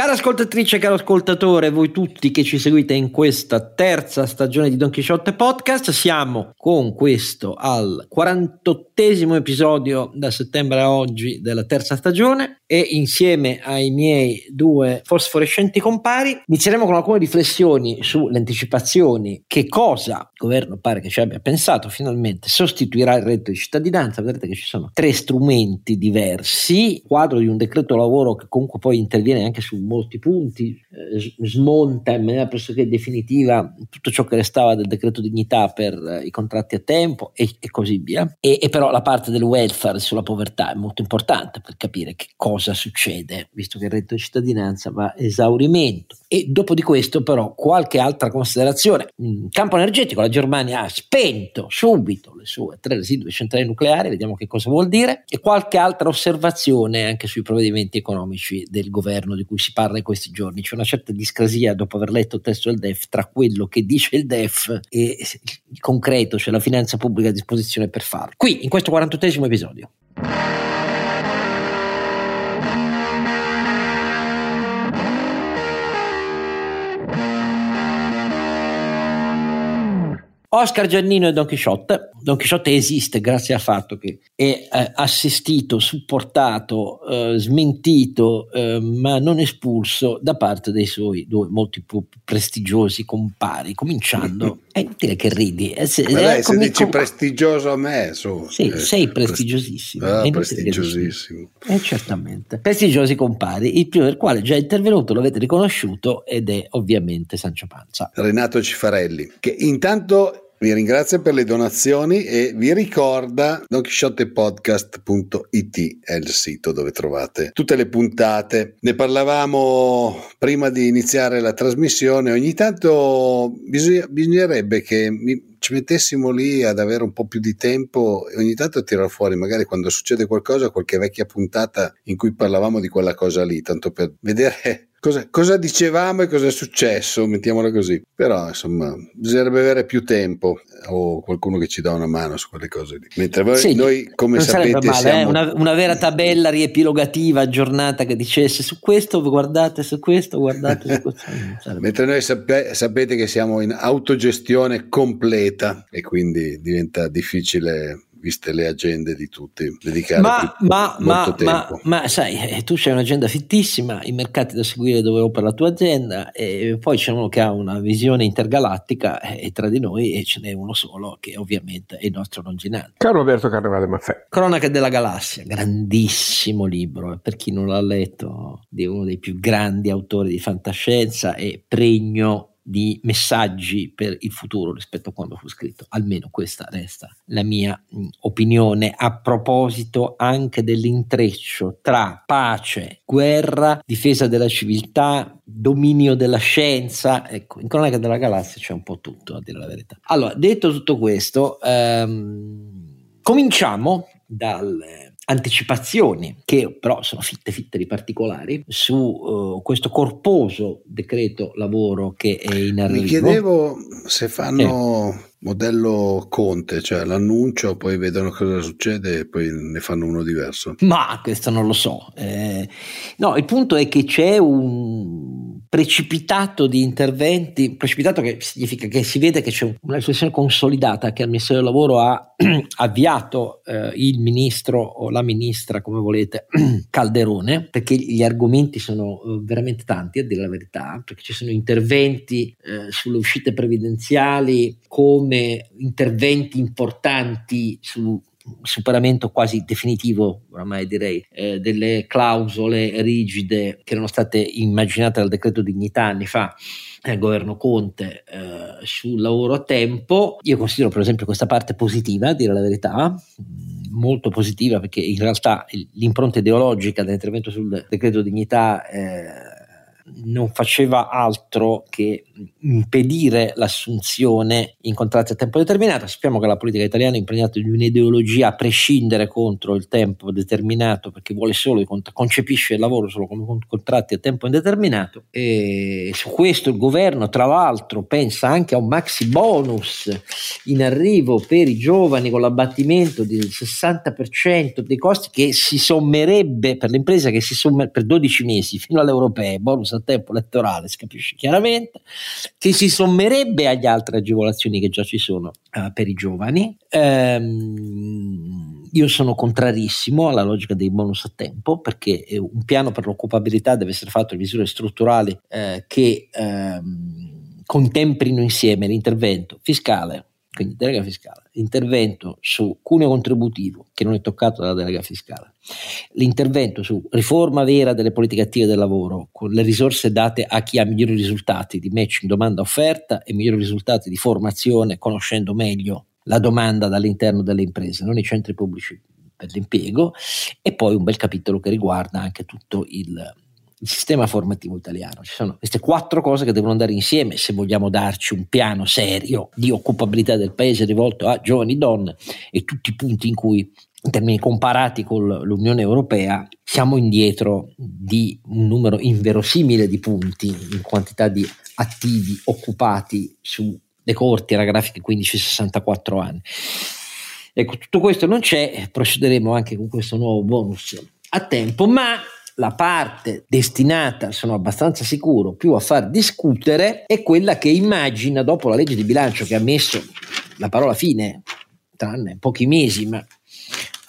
Cara ascoltatrice, caro ascoltatore, voi tutti che ci seguite in questa terza stagione di Don Quixote Podcast, siamo con questo al 48esimo episodio da settembre a oggi della terza stagione e insieme ai miei due fosforescenti compari inizieremo con alcune riflessioni sulle anticipazioni, che cosa il governo pare che ci abbia pensato finalmente sostituirà il reddito di cittadinanza, vedrete che ci sono tre strumenti diversi, quadro di un decreto lavoro che comunque poi interviene anche su molti punti, eh, smonta in maniera pressoché definitiva tutto ciò che restava del decreto dignità per eh, i contratti a tempo e, e così via. E, e, però la parte del welfare sulla povertà è molto importante per capire che cosa succede, visto che il reddito di cittadinanza va a esaurimento. E dopo di questo però qualche altra considerazione. In campo energetico la Germania ha spento subito le sue tre residue centrali nucleari, vediamo che cosa vuol dire, e qualche altra osservazione anche sui provvedimenti economici del governo di cui si parla in questi giorni. C'è una certa discrasia dopo aver letto il testo del DEF tra quello che dice il DEF e il concreto, cioè la finanza pubblica a disposizione per farlo. Qui, in questo 48 episodio. Oscar Giannino e Don Chisciotte. Don Chisciotte esiste grazie al fatto che è eh, assistito, supportato, eh, smentito, eh, ma non espulso da parte dei suoi due molti più prestigiosi compari, cominciando... È inutile che ridi. Eh, se, dai, se dici com- prestigioso a me, su, sì, eh, sei prestigiosissimo. Ah, prestigiosissimo. Eh, certamente. Prestigiosi compari, il primo del quale già è intervenuto, lo avete riconosciuto, ed è ovviamente Sancio Panza. Renato Cifarelli, che intanto vi ringrazio per le donazioni e vi ricorda donchisciottepodcast.it è il sito dove trovate tutte le puntate. Ne parlavamo prima di iniziare la trasmissione. Ogni tanto bisognerebbe che mi, ci mettessimo lì ad avere un po' più di tempo e ogni tanto tirare fuori, magari quando succede qualcosa, qualche vecchia puntata in cui parlavamo di quella cosa lì, tanto per vedere Cosa, cosa, dicevamo e cosa è successo, mettiamola così. Però, insomma, bisognerebbe avere più tempo o qualcuno che ci dà una mano su quelle cose lì. Mentre voi, sì, noi, come sapete, male, eh, siamo... eh? una, una, vera tabella riepilogativa aggiornata che dicesse su questo, guardate su questo, guardate su questo. Mentre noi sape, sapete che siamo in autogestione completa e quindi diventa difficile viste le agende di tutti, dedicare ma, ma, ma, ma, ma, sai, eh, tu c'hai un'agenda fittissima, i mercati da seguire dove opera la tua azienda e poi c'è uno che ha una visione intergalattica eh, e tra di noi e ce n'è uno solo che ovviamente è il nostro longinante. Caro Roberto Carnevale Maffè. Cronache della galassia, grandissimo libro, per chi non l'ha letto, di uno dei più grandi autori di fantascienza e pregno di messaggi per il futuro rispetto a quando fu scritto. Almeno questa resta la mia mh, opinione a proposito anche dell'intreccio tra pace, guerra, difesa della civiltà, dominio della scienza. Ecco, in Cronaca della Galassia c'è un po' tutto, a dire la verità. Allora, detto tutto questo, ehm, cominciamo dalle anticipazioni che però sono fitte fitte di particolari su uh, questo corposo decreto lavoro che è in arrivo. Mi chiedevo se fanno sì. modello Conte, cioè l'annuncio, poi vedono cosa succede e poi ne fanno uno diverso. Ma questo non lo so. Eh, no, il punto è che c'è un precipitato di interventi, precipitato che significa che si vede che c'è una riflessione consolidata che al Ministero del Lavoro ha avviato eh, il ministro o la ministra, come volete, Calderone, perché gli argomenti sono eh, veramente tanti, a dire la verità, perché ci sono interventi eh, sulle uscite previdenziali come interventi importanti su superamento quasi definitivo, oramai direi, eh, delle clausole rigide che erano state immaginate dal decreto dignità anni fa al governo Conte eh, sul lavoro a tempo. Io considero per esempio questa parte positiva, a dire la verità, molto positiva perché in realtà l'impronta ideologica dell'intervento sul decreto dignità eh, non faceva altro che impedire l'assunzione in contratti a tempo determinato. Sappiamo che la politica italiana è impregnata di un'ideologia a prescindere contro il tempo determinato perché vuole solo, concepisce il lavoro solo come contratti a tempo indeterminato e su questo il governo tra l'altro pensa anche a un maxi bonus in arrivo per i giovani con l'abbattimento del 60% dei costi che si sommerebbe per l'impresa che si sommerebbe per 12 mesi fino alle europee, bonus bonus tempo elettorale, si capisce chiaramente, che si sommerebbe agli altre agevolazioni che già ci sono uh, per i giovani. Um, io sono contrarissimo alla logica dei bonus a tempo perché un piano per l'occupabilità deve essere fatto di misure strutturali eh, che ehm, contemplino insieme l'intervento fiscale, quindi delega fiscale, l'intervento su cuneo contributivo, che non è toccato dalla delega fiscale, l'intervento su riforma vera delle politiche attive del lavoro, con le risorse date a chi ha migliori risultati di matching domanda-offerta e migliori risultati di formazione, conoscendo meglio la domanda dall'interno delle imprese, non i centri pubblici per l'impiego, e poi un bel capitolo che riguarda anche tutto il il sistema formativo italiano. Ci sono queste quattro cose che devono andare insieme se vogliamo darci un piano serio di occupabilità del paese rivolto a giovani donne e tutti i punti in cui in termini comparati con l'Unione Europea siamo indietro di un numero inverosimile di punti in quantità di attivi occupati sulle corti anagrafiche 15-64 anni. Ecco, tutto questo non c'è, procederemo anche con questo nuovo bonus a tempo, ma la parte destinata, sono abbastanza sicuro, più a far discutere è quella che immagina dopo la legge di bilancio che ha messo la parola fine, tranne pochi mesi, ma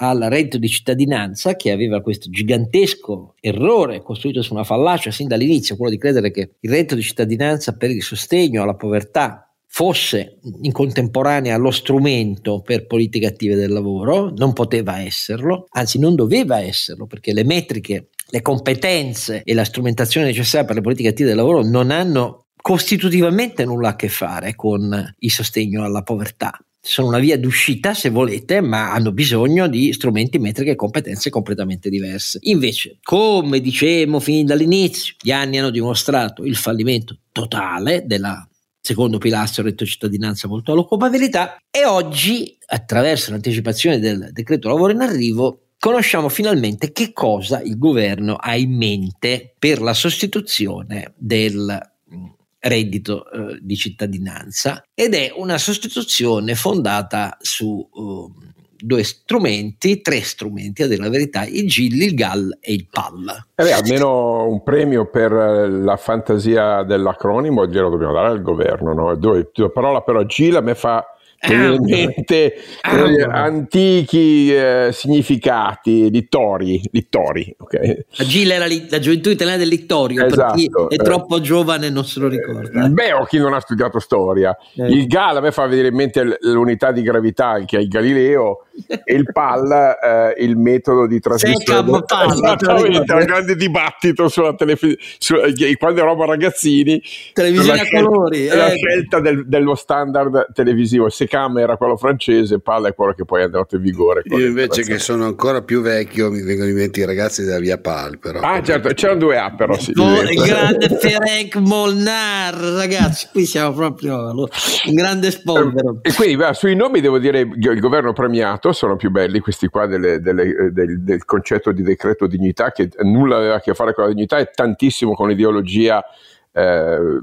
al reddito di cittadinanza che aveva questo gigantesco errore costruito su una fallacia sin dall'inizio, quello di credere che il reddito di cittadinanza per il sostegno alla povertà fosse in contemporanea lo strumento per politiche attive del lavoro, non poteva esserlo, anzi non doveva esserlo, perché le metriche, le competenze e la strumentazione necessaria per le politiche attive del lavoro non hanno costitutivamente nulla a che fare con il sostegno alla povertà. Sono una via d'uscita, se volete, ma hanno bisogno di strumenti, metriche e competenze completamente diverse. Invece, come dicevamo fin dall'inizio, gli anni hanno dimostrato il fallimento totale della secondo pilastro reddito cittadinanza molto all'occupabilità e oggi attraverso l'anticipazione del decreto lavoro in arrivo conosciamo finalmente che cosa il governo ha in mente per la sostituzione del mm, reddito eh, di cittadinanza ed è una sostituzione fondata su uh, due strumenti, tre strumenti a dire la verità, il GIL, il GAL e il PAL. Eh beh, almeno un premio per la fantasia dell'acronimo glielo dobbiamo dare al governo, no? Due, due parola però GIL a me fa in mente eh, antichi eh, significati littori, littori okay. la GIL era li, la gioventù italiana del littorio esatto, per chi è eh, troppo giovane non se lo ricorda beh o chi non ha studiato storia eh. il GAL a me fa vedere in mente l'unità di gravità che è il Galileo e il PAL eh, il metodo di trasmissione esattamente un grande dibattito sulla televisione su, quando eravamo ragazzini televisione a colori la eh. scelta del, dello standard televisivo se Camera, quello francese, Palla è quello che poi è andato in vigore. Io invece che sono ancora più vecchio mi vengono in mente i ragazzi della via Pal. Però. Ah certo, c'erano due A però. Sì, il grande Ferenc Molnar, ragazzi, qui siamo proprio un grande spolvero. E quindi beh, sui nomi devo dire il governo premiato sono più belli questi qua delle, delle, del, del concetto di decreto dignità che nulla aveva a che fare con la dignità e tantissimo con l'ideologia eh,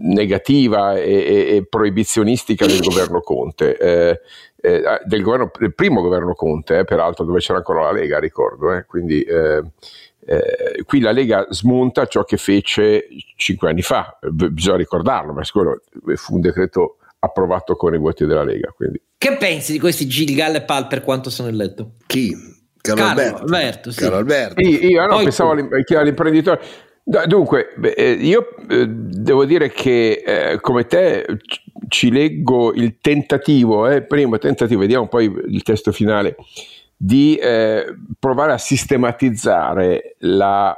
negativa e, e, e, proibizionistica del governo Conte, eh, eh, del, governo, del, primo governo Conte, eh, peraltro dove c'era ancora la Lega, ricordo, eh. quindi eh, qui la Lega smonta ciò che fece cinque anni fa, bisogna ricordarlo, ma quello fu un decreto approvato con i voti della Lega. Quindi. Che pensi di questi Gilgal e Pal per quanto sono eletto? Chi? Carlo, Carlo Alberto. Alberto, sì. Carlo Alberto. Io, io no, pensavo all'imprenditore. Dunque, eh, io eh, devo dire che eh, come te ci leggo il tentativo, eh, primo tentativo, vediamo poi il testo finale, di eh, provare a sistematizzare la,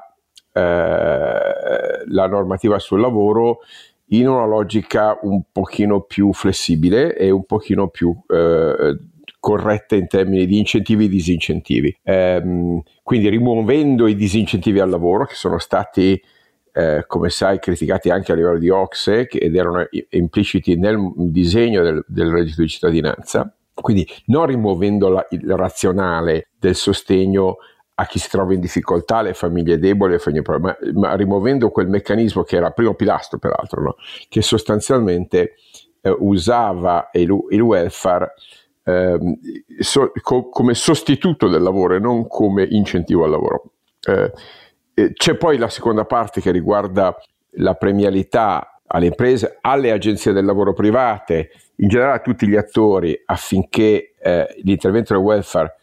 eh, la normativa sul lavoro in una logica un pochino più flessibile e un pochino più corretta in termini di incentivi e disincentivi. Ehm, quindi rimuovendo i disincentivi al lavoro che sono stati, eh, come sai, criticati anche a livello di Ocse ed erano impliciti nel disegno del, del reddito di cittadinanza, quindi non rimuovendo la, il razionale del sostegno a chi si trova in difficoltà, alle famiglie deboli, alle famiglie ma, ma rimuovendo quel meccanismo che era il primo pilastro, peraltro, no? che sostanzialmente eh, usava il, il welfare ehm, so, co- come sostituto del lavoro e non come incentivo al lavoro. Eh, c'è poi la seconda parte che riguarda la premialità alle imprese, alle agenzie del lavoro private, in generale a tutti gli attori affinché eh, l'intervento del welfare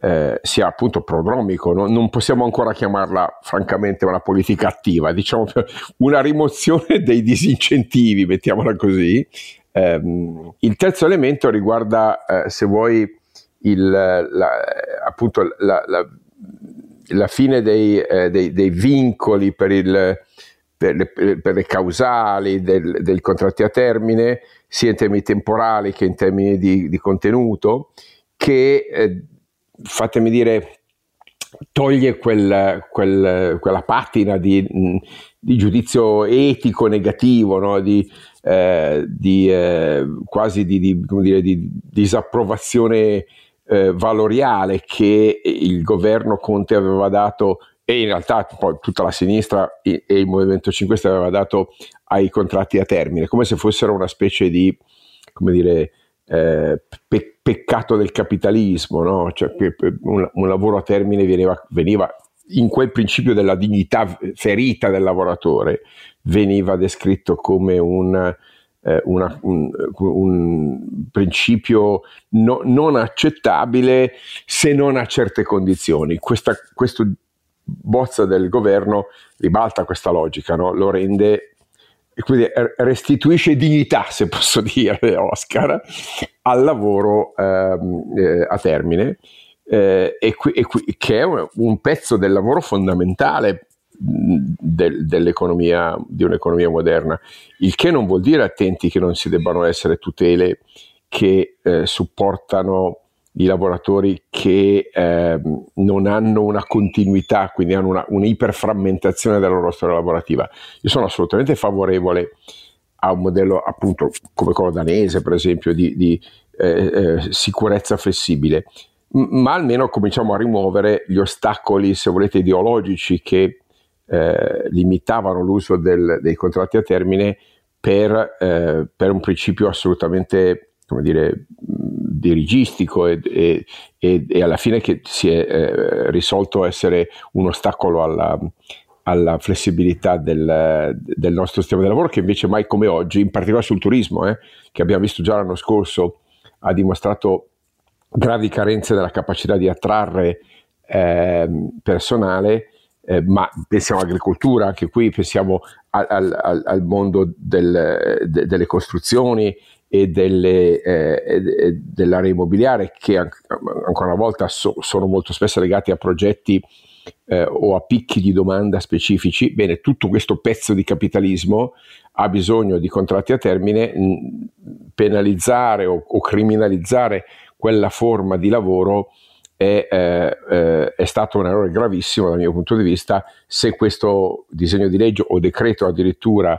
eh, sia appunto prodromico, no? non possiamo ancora chiamarla francamente una politica attiva, diciamo una rimozione dei disincentivi, mettiamola così. Eh, il terzo elemento riguarda, eh, se vuoi, il, la, appunto la, la, la fine dei, eh, dei, dei, vincoli per, il, per, le, per le, causali del, dei contratti a termine, sia in termini temporali che in termini di, di contenuto, che eh, fatemi dire, toglie quel, quel, quella patina di, di, giudizio etico negativo, no? di, eh, di eh, quasi di, dire, di, disapprovazione eh, valoriale che il governo Conte aveva dato e in realtà poi tutta la sinistra e, e il Movimento 5 Stelle aveva dato ai contratti a termine, come se fossero una specie di, come dire, eh, pe- peccato del capitalismo, no? cioè, un, un, lavoro a termine veniva, veniva, in quel principio della dignità ferita del lavoratore, veniva descritto come un, eh, una, un, un principio no, non accettabile se non a certe condizioni. Questa, questo bozza del governo ribalta questa logica, no? lo rende quindi restituisce dignità, se posso dire, Oscar, al lavoro ehm, eh, a termine, eh, e, qui, e qui, che è un pezzo del lavoro fondamentale del, dell'economia, di un'economia moderna, il che non vuol dire attenti che non si debbano essere tutele che eh, supportano i lavoratori che eh, non hanno una continuità, quindi hanno una, un'iperframmentazione della loro storia lavorativa. Io sono assolutamente favorevole a un modello appunto come quello danese, per esempio, di, di eh, eh, sicurezza flessibile, M- ma almeno cominciamo a rimuovere gli ostacoli, se volete, ideologici che eh, limitavano l'uso del, dei contratti a termine per, eh, per un principio assolutamente, come dire, dirigistico e, e, e, e, alla fine che si è eh, risolto essere un ostacolo alla, alla flessibilità del, del, nostro sistema di lavoro che invece mai come oggi, in particolare sul turismo, eh, che abbiamo visto già l'anno scorso, ha dimostrato gravi carenze della capacità di attrarre eh, personale, eh, ma pensiamo all'agricoltura, anche qui pensiamo al, al, al mondo del, de, delle costruzioni e, delle, eh, dell'area immobiliare che ancora una volta so, sono molto spesso legati a progetti eh, o a picchi di domanda specifici, bene, tutto questo pezzo di capitalismo ha bisogno di contratti a termine, mh, penalizzare o, o, criminalizzare quella forma di lavoro è, eh, eh, è, stato un errore gravissimo dal mio punto di vista se questo disegno di legge o decreto addirittura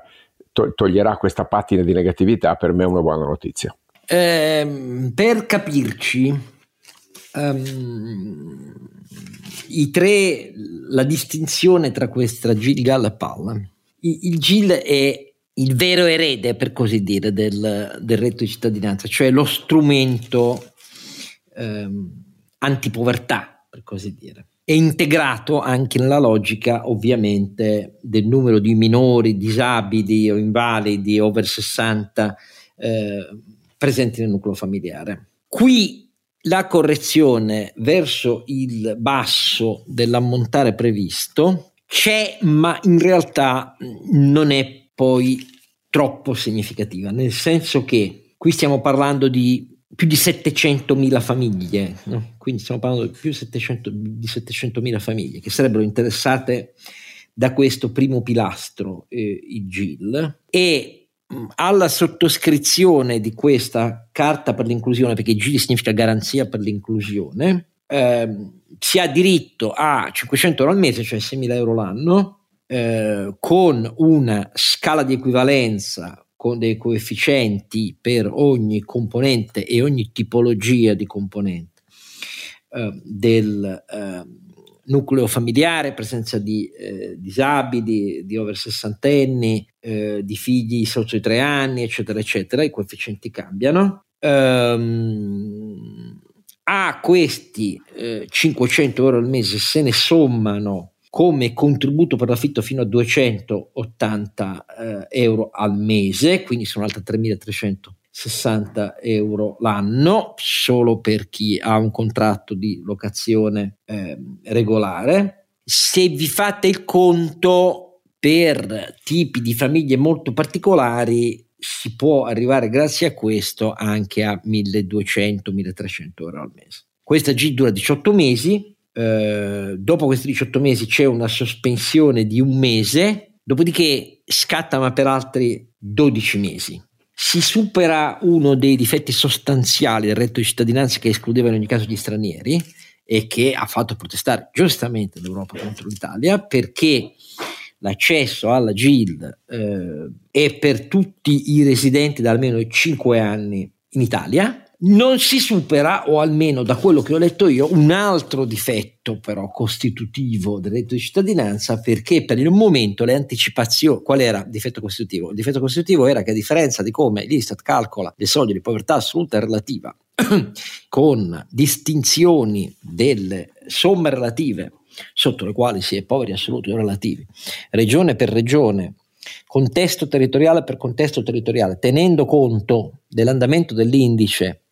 to- toglierà questa patina di negatività, per me è una buona notizia. Eh, per capirci, um, i tre, la distinzione tra questa Gil, e Palla. Il, il Gil è il vero erede, per così dire, del, del reddito di cittadinanza, cioè lo strumento ehm, antipovertà, per così dire è integrato anche nella logica ovviamente del numero di minori, disabili o invalidi over 60 eh, presenti nel nucleo familiare. Qui la correzione verso il basso dell'ammontare previsto c'è, ma in realtà non è poi troppo significativa, nel senso che qui stiamo parlando di più di 700.000 famiglie, no? Quindi stiamo parlando di più 700, di 700.000 famiglie che sarebbero interessate da questo primo pilastro, eh, il GIL, e mh, alla sottoscrizione di questa carta per l'inclusione, perché GIL significa garanzia per l'inclusione, eh, si ha diritto a 500 euro al mese, cioè 6.000 euro l'anno, eh, con una scala di equivalenza con dei coefficienti per ogni componente e ogni tipologia di componente Ehm, del ehm, nucleo familiare, presenza di eh, disabili, di over 60 sessantenni, eh, di figli sotto i tre anni, eccetera, eccetera, i coefficienti cambiano. Um, a questi eh, 500 euro al mese se ne sommano come contributo per l'affitto fino a 280 eh, euro al mese, quindi sono altri 3.300 60 euro l'anno solo per chi ha un contratto di locazione eh, regolare. Se vi fate il conto per tipi di famiglie molto particolari, si può arrivare grazie a questo anche a 1200-1300 euro al mese. Questa G dura 18 mesi, eh, dopo questi 18 mesi c'è una sospensione di un mese, dopodiché scatta ma per altri 12 mesi si supera uno dei difetti sostanziali del reddito di cittadinanza che escludeva in ogni caso gli stranieri e che ha fatto protestare giustamente l'Europa contro l'Italia perché l'accesso alla GIL eh, è per tutti i residenti da almeno 5 anni in Italia non si supera, o almeno da quello che ho letto io, un altro difetto però costitutivo del reddito di cittadinanza perché per il momento le anticipazioni, qual era il difetto costitutivo? Il difetto costitutivo era che a differenza di come l'Istat calcola le soglie di povertà assoluta e relativa con distinzioni delle somme relative sotto le quali si è poveri assoluti o relativi, regione per regione, contesto territoriale per contesto territoriale, tenendo conto dell'andamento dell'indice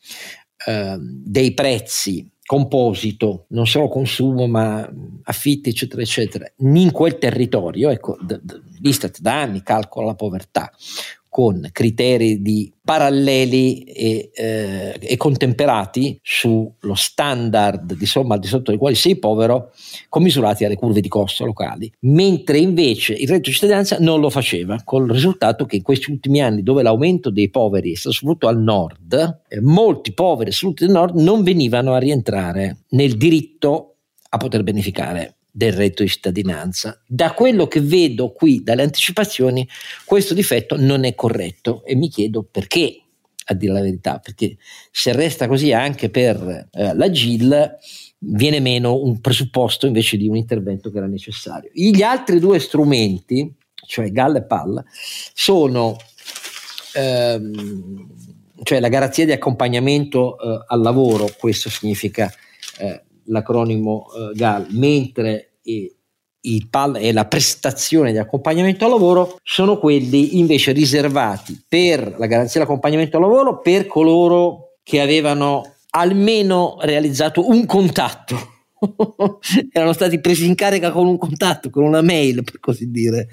eh, dei prezzi composito, non solo consumo ma affitti eccetera eccetera, in quel territorio, ecco, d- d- l'Istat da anni calcola la povertà con criteri di paralleli e, eh, e, contemperati sullo standard di somma al di sotto dei quali sei povero, commisurati alle curve di costo locali, mentre invece il reddito di cittadinanza non lo faceva, col risultato che in questi ultimi anni dove l'aumento dei poveri è stato soprattutto al nord, eh, molti poveri assoluti del nord non venivano a rientrare nel diritto a poter beneficare del reddito di cittadinanza. Da quello che vedo qui dalle anticipazioni, questo difetto non è corretto e mi chiedo perché, a dire la verità, perché se resta così anche per eh, la GIL viene meno un presupposto invece di un intervento che era necessario. Gli altri due strumenti, cioè GAL e PAL, sono ehm, cioè la garanzia di accompagnamento eh, al lavoro, questo significa eh, l'acronimo eh, GAL, mentre il PAL e la prestazione di accompagnamento al lavoro sono quelli invece riservati per la garanzia di accompagnamento al lavoro per coloro che avevano almeno realizzato un contatto. erano stati presi in carica con un contatto, con una mail per così dire,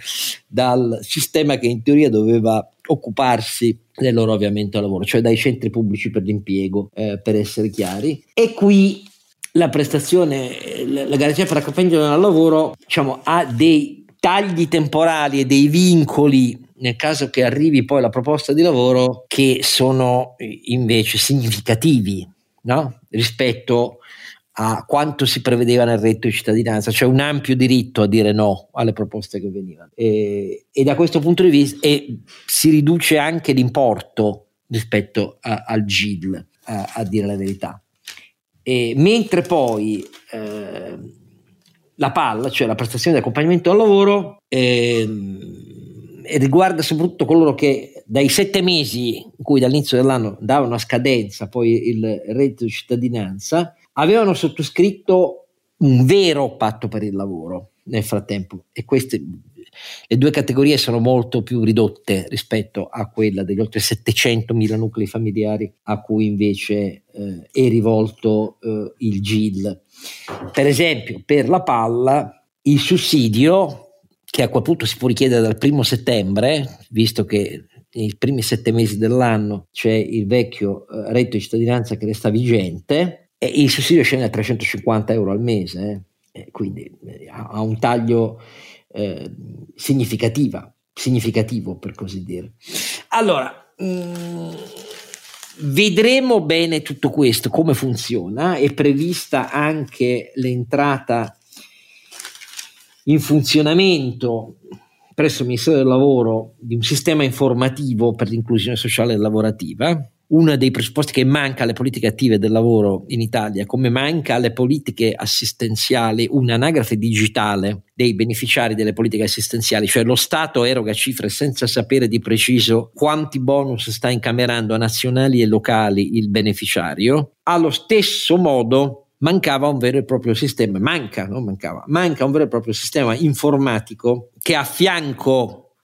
dal sistema che in teoria doveva occuparsi del loro avviamento al lavoro, cioè dai centri pubblici per l'impiego, eh, per essere chiari. E qui la prestazione, la garanzia per accompagnamento al lavoro, diciamo, ha dei tagli temporali e dei vincoli nel caso che arrivi poi la proposta di lavoro che sono invece significativi no? rispetto a quanto si prevedeva nel reddito di cittadinanza, cioè un ampio diritto a dire no alle proposte che venivano. E, e da questo punto di vista si riduce anche l'importo rispetto a, al GIL, a, a dire la verità. E mentre poi eh, la PAL, cioè la prestazione di accompagnamento al lavoro, eh, riguarda soprattutto coloro che dai sette mesi in cui dall'inizio dell'anno davano a scadenza poi il reddito di cittadinanza, avevano sottoscritto un vero patto per il lavoro nel frattempo. E queste le due categorie sono molto più ridotte rispetto a quella degli oltre 700.000 nuclei familiari a cui invece eh, è rivolto eh, il GIL. Per esempio, per la palla, il sussidio, che a quel punto si può richiedere dal primo settembre, visto che nei primi sette mesi dell'anno c'è il vecchio eh, reddito di cittadinanza che resta vigente, e il sussidio scende a 350 euro al mese, eh. quindi eh, ha un taglio eh, significativa, significativo per così dire. Allora, mh, mm, vedremo bene tutto questo, come funziona, è prevista anche l'entrata in funzionamento presso il Ministero del Lavoro di un sistema informativo per l'inclusione sociale e lavorativa uno dei presupposti che manca alle politiche attive del lavoro in Italia, come manca alle politiche assistenziali un'anagrafe digitale dei beneficiari delle politiche assistenziali, cioè lo Stato eroga cifre senza sapere di preciso quanti bonus sta incamerando a nazionali e locali il beneficiario, allo stesso modo mancava un vero e proprio sistema, manca, non mancava, manca un vero e proprio sistema informatico che a fianco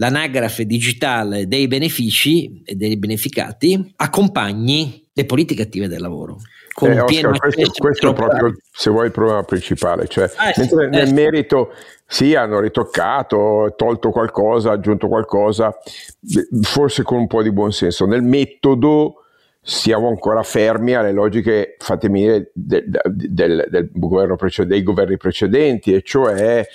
all'anagrafe digitale dei benefici e dei beneficati accompagni le politiche attive del lavoro. Con eh, Oscar, questo, questo è proprio, se vuoi, il problema principale. Cioè, ah, mentre sì, nel eh, merito sì, hanno ritoccato, tolto qualcosa, aggiunto qualcosa, forse con un po' di buonsenso. Nel metodo siamo ancora fermi alle logiche, fatemi dire, del, del, del governo precedente, dei governi precedenti, e cioè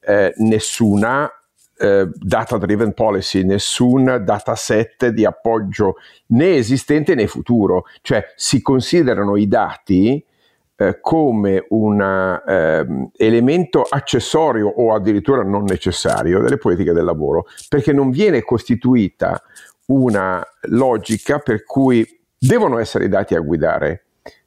eh, nessuna eh, data driven policy, nessun dataset di appoggio né esistente né futuro, cioè si considerano i dati eh, come un eh, elemento accessorio o addirittura non necessario delle politiche del lavoro, perché non viene costituita una logica per cui devono essere i dati a guidare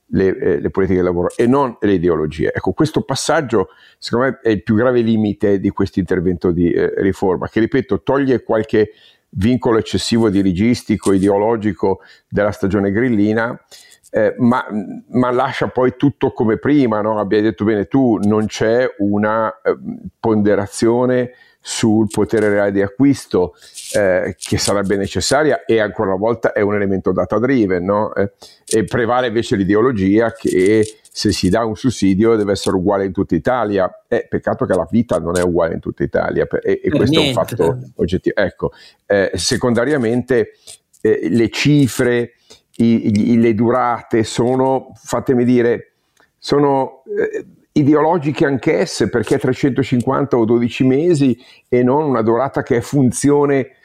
le, eh, le, politiche del lavoro e non le ideologie. Ecco, questo passaggio secondo me è il più grave limite di questo intervento di eh, riforma, che ripeto toglie qualche vincolo eccessivo dirigistico, ideologico della stagione grillina, eh, ma, ma, lascia poi tutto come prima, no? abbiamo detto bene tu, non c'è una eh, ponderazione sul potere reale di acquisto eh, che sarebbe necessaria e ancora una volta è un elemento data driven no? eh, e prevale invece l'ideologia che se si dà un sussidio deve essere uguale in tutta Italia eh, peccato che la vita non è uguale in tutta Italia e, e questo niente. è un fatto oggettivo ecco, eh, secondariamente eh, le cifre i, i, le durate sono fatemi dire sono eh, ideologiche anch'esse, perché 350 o 12 mesi e non una durata che è funzione,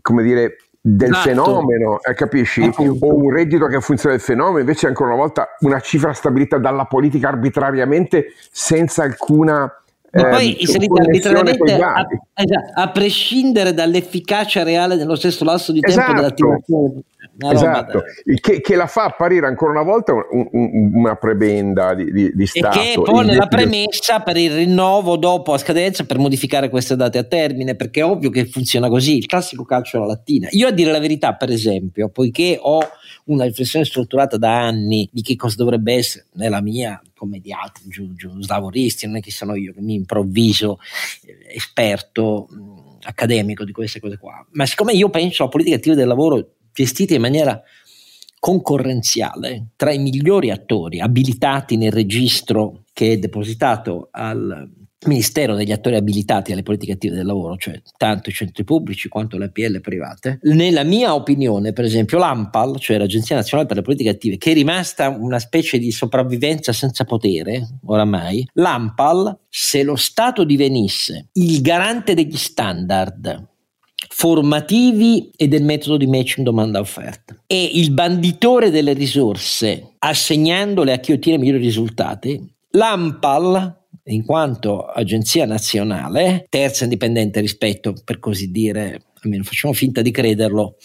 come dire, del esatto. fenomeno, eh, capisci? Appunto. O un reddito che è funzione del fenomeno, invece ancora una volta una cifra stabilita dalla politica arbitrariamente senza alcuna ma poi eh, inserite arbitrariamente a, esatto, a, prescindere dall'efficacia reale nello stesso lasso di tempo esatto. dell'attivazione esatto, che, che, la fa apparire ancora una volta un, un, una prebenda di, di, di Stato. E che pone la premessa per il rinnovo dopo a scadenza per modificare queste date a termine, perché è ovvio che funziona così, il classico calcio alla lattina. Io a dire la verità, per esempio, poiché ho una riflessione strutturata da anni di che cosa dovrebbe essere nella mia come di altri giu, giu, slavoristi, non è che sono io che mi improvviso eh, esperto mh, accademico di queste cose qua, ma siccome io penso a politiche attive del lavoro gestite in maniera concorrenziale tra i migliori attori abilitati nel registro che è depositato al Ministero degli attori abilitati alle politiche attive del lavoro, cioè tanto i centri pubblici quanto le APL private. Nella mia opinione, per esempio, l'AMPAL, cioè l'Agenzia Nazionale per le Politiche Attive, che è rimasta una specie di sopravvivenza senza potere, oramai, l'AMPAL, se lo Stato divenisse il garante degli standard formativi e del metodo di matching domanda-offerta. E il banditore delle risorse, assegnandole a chi ottiene migliori risultati, l'AMPAL in quanto agenzia nazionale, terza indipendente rispetto, per così dire, almeno facciamo finta di crederlo,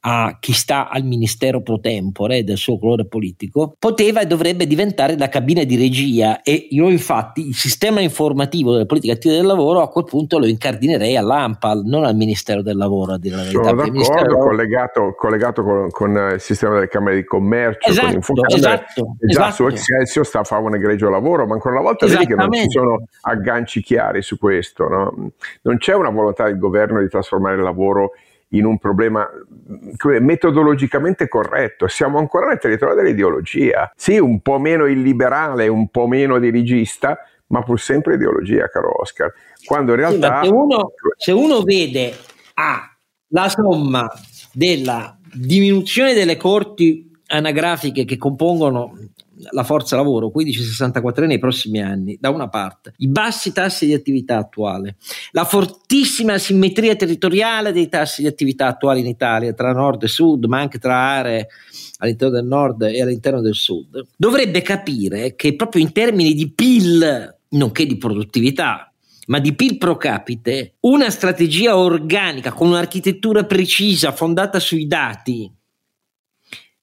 a chi sta al ministero pro tempore del suo colore politico, poteva e dovrebbe diventare la cabina di regia e io infatti il sistema informativo delle politiche attive del lavoro a quel punto lo incardinerei all'AMPAL, non al Ministero del Lavoro a dire la verità. Sono d'accordo, collegato, collegato con, con, il sistema delle Camere di Commercio, esatto, con esatto, e già esatto. su Excelsior sta a fare un egregio lavoro, ma ancora una volta vedi che non ci sono agganci chiari su questo, no? non c'è una volontà del governo di trasformare il lavoro in un problema metodologicamente corretto. Siamo ancora nel territorio dell'ideologia. Sì, un po' meno illiberale, un po' meno dirigista, ma pur sempre ideologia, caro Oscar. Quando in realtà... Sì, se, uno, se uno vede ah, la somma della diminuzione delle corti anagrafiche che compongono la forza lavoro, 15-64 nei prossimi anni, da una parte, i bassi tassi di attività attuale, la fortissima asimmetria territoriale dei tassi di attività attuali in Italia tra nord e sud, ma anche tra aree all'interno del nord e all'interno del sud, dovrebbe capire che proprio in termini di PIL, nonché di produttività, ma di PIL pro capite, una strategia organica con un'architettura precisa fondata sui dati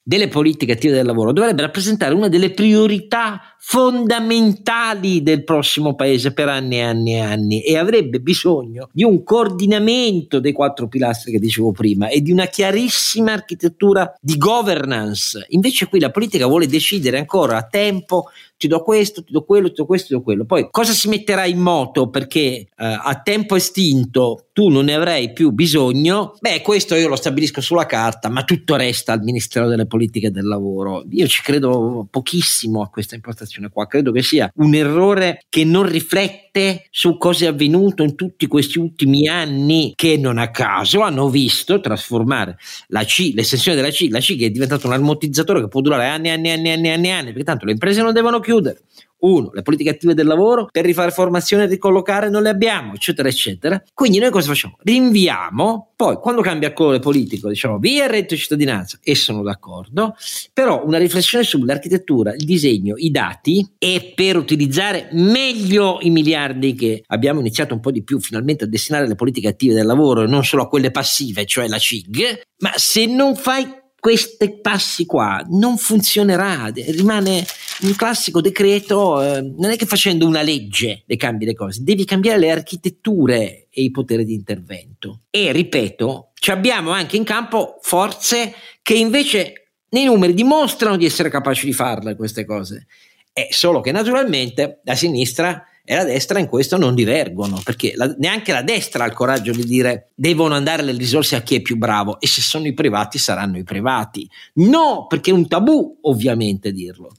delle politiche attive del lavoro dovrebbe rappresentare una delle priorità fondamentali del prossimo paese per anni e anni e anni e avrebbe bisogno di un coordinamento dei quattro pilastri che dicevo prima e di una chiarissima architettura di governance. Invece qui la politica vuole decidere ancora a tempo ti do questo, ti do quello, ti do questo, ti do quello. Poi cosa si metterà in moto perché eh, a tempo estinto tu non ne avrai più bisogno? Beh, questo io lo stabilisco sulla carta, ma tutto resta al Ministero delle Politiche del Lavoro. Io ci credo pochissimo a questa impostazione qua, credo che sia un errore che non riflette su cosa è avvenuto in tutti questi ultimi anni che non a caso hanno visto trasformare la C, l'estensione della C, la C che è diventata un ammortizzatore che può durare anni e anni e anni e anni, anni, anni, perché tanto le imprese non devono chiudere. Uno, le politiche attive del lavoro per rifare formazione e ricollocare non le abbiamo, eccetera, eccetera. Quindi noi cosa facciamo? Rinviamo, poi quando cambia colore politico diciamo via il reddito di cittadinanza e sono d'accordo, però una riflessione sull'architettura, il disegno, i dati e per utilizzare meglio i miliardi che abbiamo iniziato un po' di più finalmente a destinare alle politiche attive del lavoro e non solo a quelle passive, cioè la CIG, ma se non fai questi passi qua non funzionerà, rimane un classico decreto, eh, non è che facendo una legge le cambi le cose, devi cambiare le architetture e i poteri di intervento. E ripeto, abbiamo anche in campo forze che invece nei numeri dimostrano di essere capaci di farle queste cose. È solo che naturalmente la sinistra e la destra in questo non divergono, perché la, neanche la destra ha il coraggio di dire devono andare le risorse a chi è più bravo e se sono i privati saranno i privati. No, perché è un tabù ovviamente dirlo.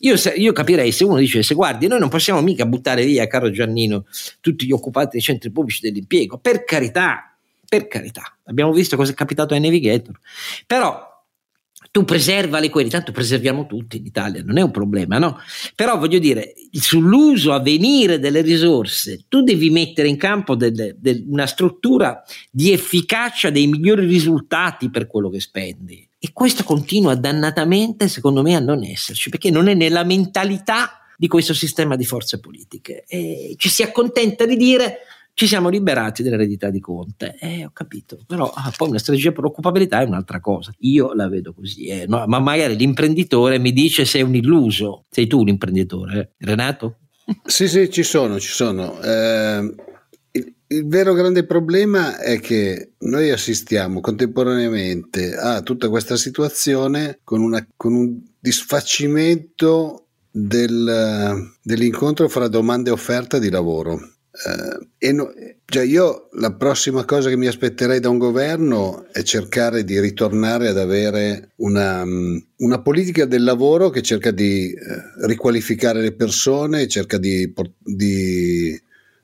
Io, io, capirei se uno dice: Se guardi, noi non possiamo mica buttare via, caro Giannino, tutti gli occupati dei centri pubblici dell'impiego. Per carità, per carità, abbiamo visto cosa è capitato ai Navigator. Però tu preserva le quelli, tanto preserviamo tutti in Italia, non è un problema, no? Però voglio dire, sull'uso a venire delle risorse, tu devi mettere in campo delle, del, una struttura di efficacia dei migliori risultati per quello che spendi. E questo continua dannatamente, secondo me, a non esserci, perché non è nella mentalità di questo sistema di forze politiche. E ci si accontenta di dire ci siamo liberati dell'eredità di Conte. Eh, ho capito, però ah, poi una strategia per occupabilità è un'altra cosa. Io la vedo così, eh. no, ma magari l'imprenditore mi dice sei un illuso. Sei tu l'imprenditore, eh? Renato? Sì, sì, ci sono, ci sono. Eh, il, il vero grande problema è che noi assistiamo contemporaneamente a tutta questa situazione con, una, con un disfacimento del, dell'incontro fra domanda e offerta di lavoro Uh, e no, cioè io la prossima cosa che mi aspetterei da un governo è cercare di ritornare ad avere una, mm, una politica del lavoro che cerca di uh, riqualificare le persone, cerca di, di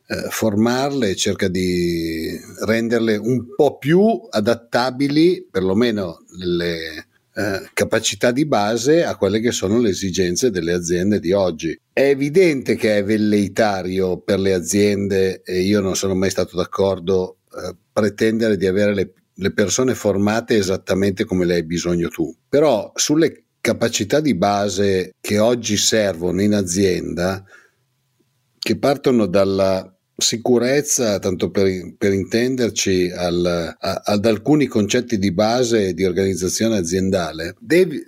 uh, formarle, cerca di renderle un po' più adattabili, perlomeno nelle, eh, capacità di base a quelle che sono le esigenze delle aziende di oggi. È evidente che è velleitario per le aziende, e io non sono mai stato d'accordo, eh, pretendere di avere le, le persone formate esattamente come le hai bisogno tu. Però sulle capacità di base che oggi servono in azienda, che partono dalla sicurezza, tanto per, per intenderci, al, a, ad alcuni concetti di base di organizzazione aziendale, devi,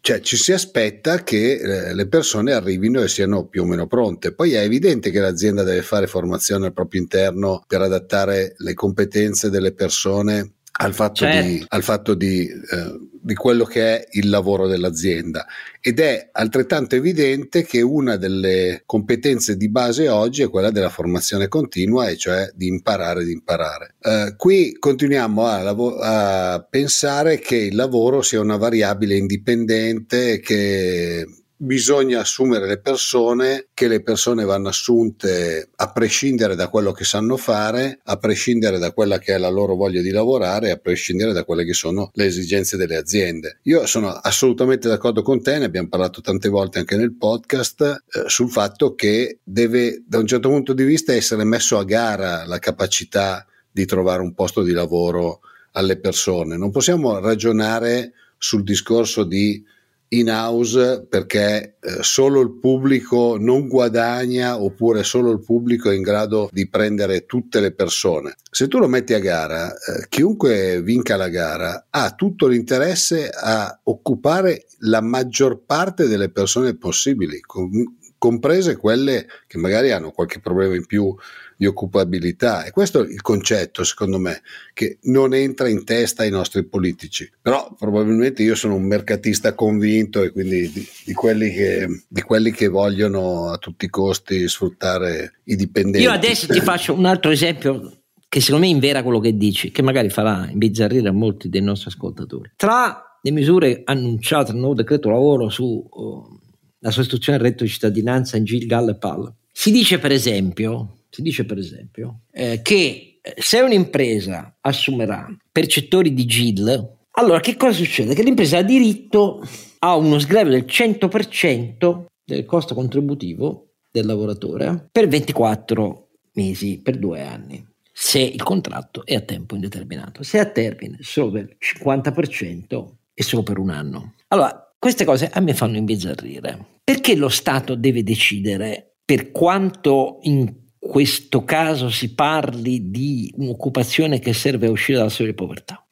cioè ci si aspetta che eh, le persone arrivino e siano più o meno pronte. Poi è evidente che l'azienda deve fare formazione al proprio interno per adattare le competenze delle persone al fatto, certo. di, al fatto di, eh, di, quello che è il lavoro dell'azienda ed è altrettanto evidente che una delle competenze di base oggi è quella della formazione continua e cioè di imparare di imparare. Eh, qui continuiamo a, lav- a pensare che il lavoro sia una variabile indipendente che bisogna assumere le persone, che le persone vanno assunte a prescindere da quello che sanno fare, a prescindere da quella che è la loro voglia di lavorare, a prescindere da quelle che sono le esigenze delle aziende. Io sono assolutamente d'accordo con te, ne abbiamo parlato tante volte anche nel podcast, eh, sul fatto che deve da un certo punto di vista essere messo a gara la capacità di trovare un posto di lavoro alle persone. Non possiamo ragionare sul discorso di in house perché eh, solo il pubblico non guadagna oppure solo il pubblico è in grado di prendere tutte le persone. Se tu lo metti a gara, eh, chiunque vinca la gara ha tutto l'interesse a occupare la maggior parte delle persone possibili, com- comprese quelle che magari hanno qualche problema in più di occupabilità. E questo è il concetto, secondo me, che non entra in testa ai nostri politici. Però probabilmente io sono un mercatista convinto e quindi di, di, quelli, che, di quelli che vogliono a tutti i costi sfruttare i dipendenti. Io adesso ti faccio un altro esempio che secondo me invera quello che dici, che magari farà imbizzarrire a molti dei nostri ascoltatori. Tra le misure annunciate nel nuovo decreto lavoro su uh, la sostituzione del reddito di cittadinanza in GIL, GAL e PAL, si dice per esempio si dice per esempio eh, che eh, se un'impresa assumerà percettori di GIL, allora che cosa succede? Che l'impresa ha diritto a uno sgravio del 100% del costo contributivo del lavoratore per 24 mesi, per due anni, se il contratto è a tempo indeterminato. Se a termine solo del 50% e solo per un anno. Allora, queste cose a me fanno imbizzarrire. Perché lo Stato deve decidere per quanto in questo caso si parli di un'occupazione che serve a uscire dalla storia di povertà?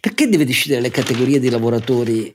Perché deve decidere le categorie di lavoratori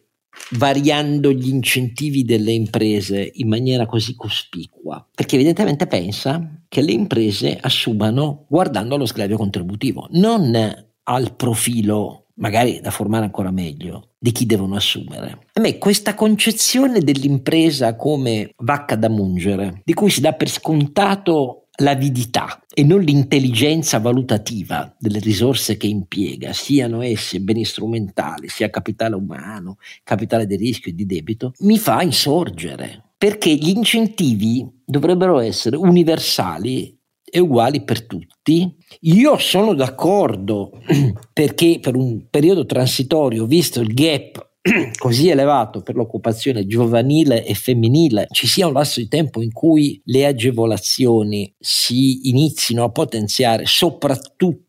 variando gli incentivi delle imprese in maniera così cospicua? Perché evidentemente pensa che le imprese assumano guardando allo sgravio contributivo, non al profilo magari da formare ancora meglio, di chi devono assumere. A me questa concezione dell'impresa come vacca da mungere, di cui si dà per scontato l'avidità e non l'intelligenza valutativa delle risorse che impiega, siano esse beni strumentali, sia capitale umano, capitale di rischio e di debito, mi fa insorgere. Perché gli incentivi dovrebbero essere universali e uguali per tutti. Io sono d'accordo perché per un periodo transitorio, visto il gap così elevato per l'occupazione giovanile e femminile, ci sia un lasso di tempo in cui le agevolazioni si inizino a potenziare soprattutto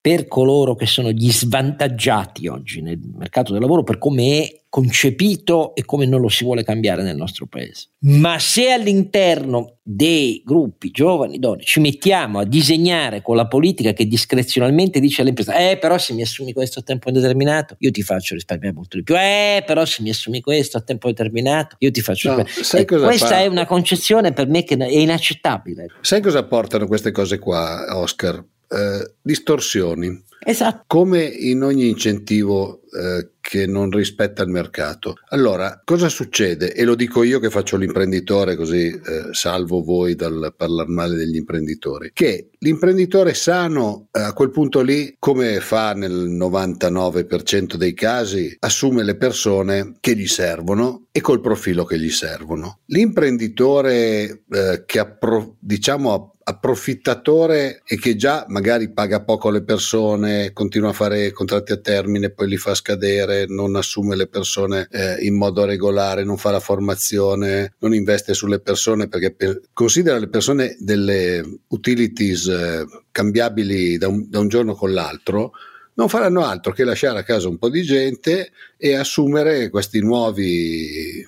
per coloro che sono gli svantaggiati oggi nel mercato del lavoro per come è concepito e come non lo si vuole cambiare nel nostro paese. Ma se all'interno dei gruppi giovani, donne, ci mettiamo a disegnare con la politica che discrezionalmente dice all'impresa, eh però se mi assumi questo a tempo indeterminato, io ti faccio risparmiare molto di più, eh però se mi assumi questo a tempo determinato, io ti faccio... No, eh, questa fa? è una concezione per me che è inaccettabile. Sai cosa portano queste cose qua, Oscar? Eh, distorsioni. Esatto. Come in ogni incentivo eh, che non rispetta il mercato. Allora, cosa succede? E lo dico io che faccio l'imprenditore, così eh, salvo voi dal parlare male degli imprenditori. Che l'imprenditore sano eh, a quel punto lì, come fa nel 99% dei casi, assume le persone che gli servono e col profilo che gli servono. L'imprenditore eh, che appro- diciamo approfittatore e che già magari paga poco le persone, continua a fare contratti a termine, poi li fa scadere, non assume le persone eh, in modo regolare, non fa la formazione, non investe sulle persone perché per, considera le persone delle utilities eh, cambiabili da un, da un giorno con l'altro non faranno altro che lasciare a casa un po' di gente e assumere questi nuovi eh,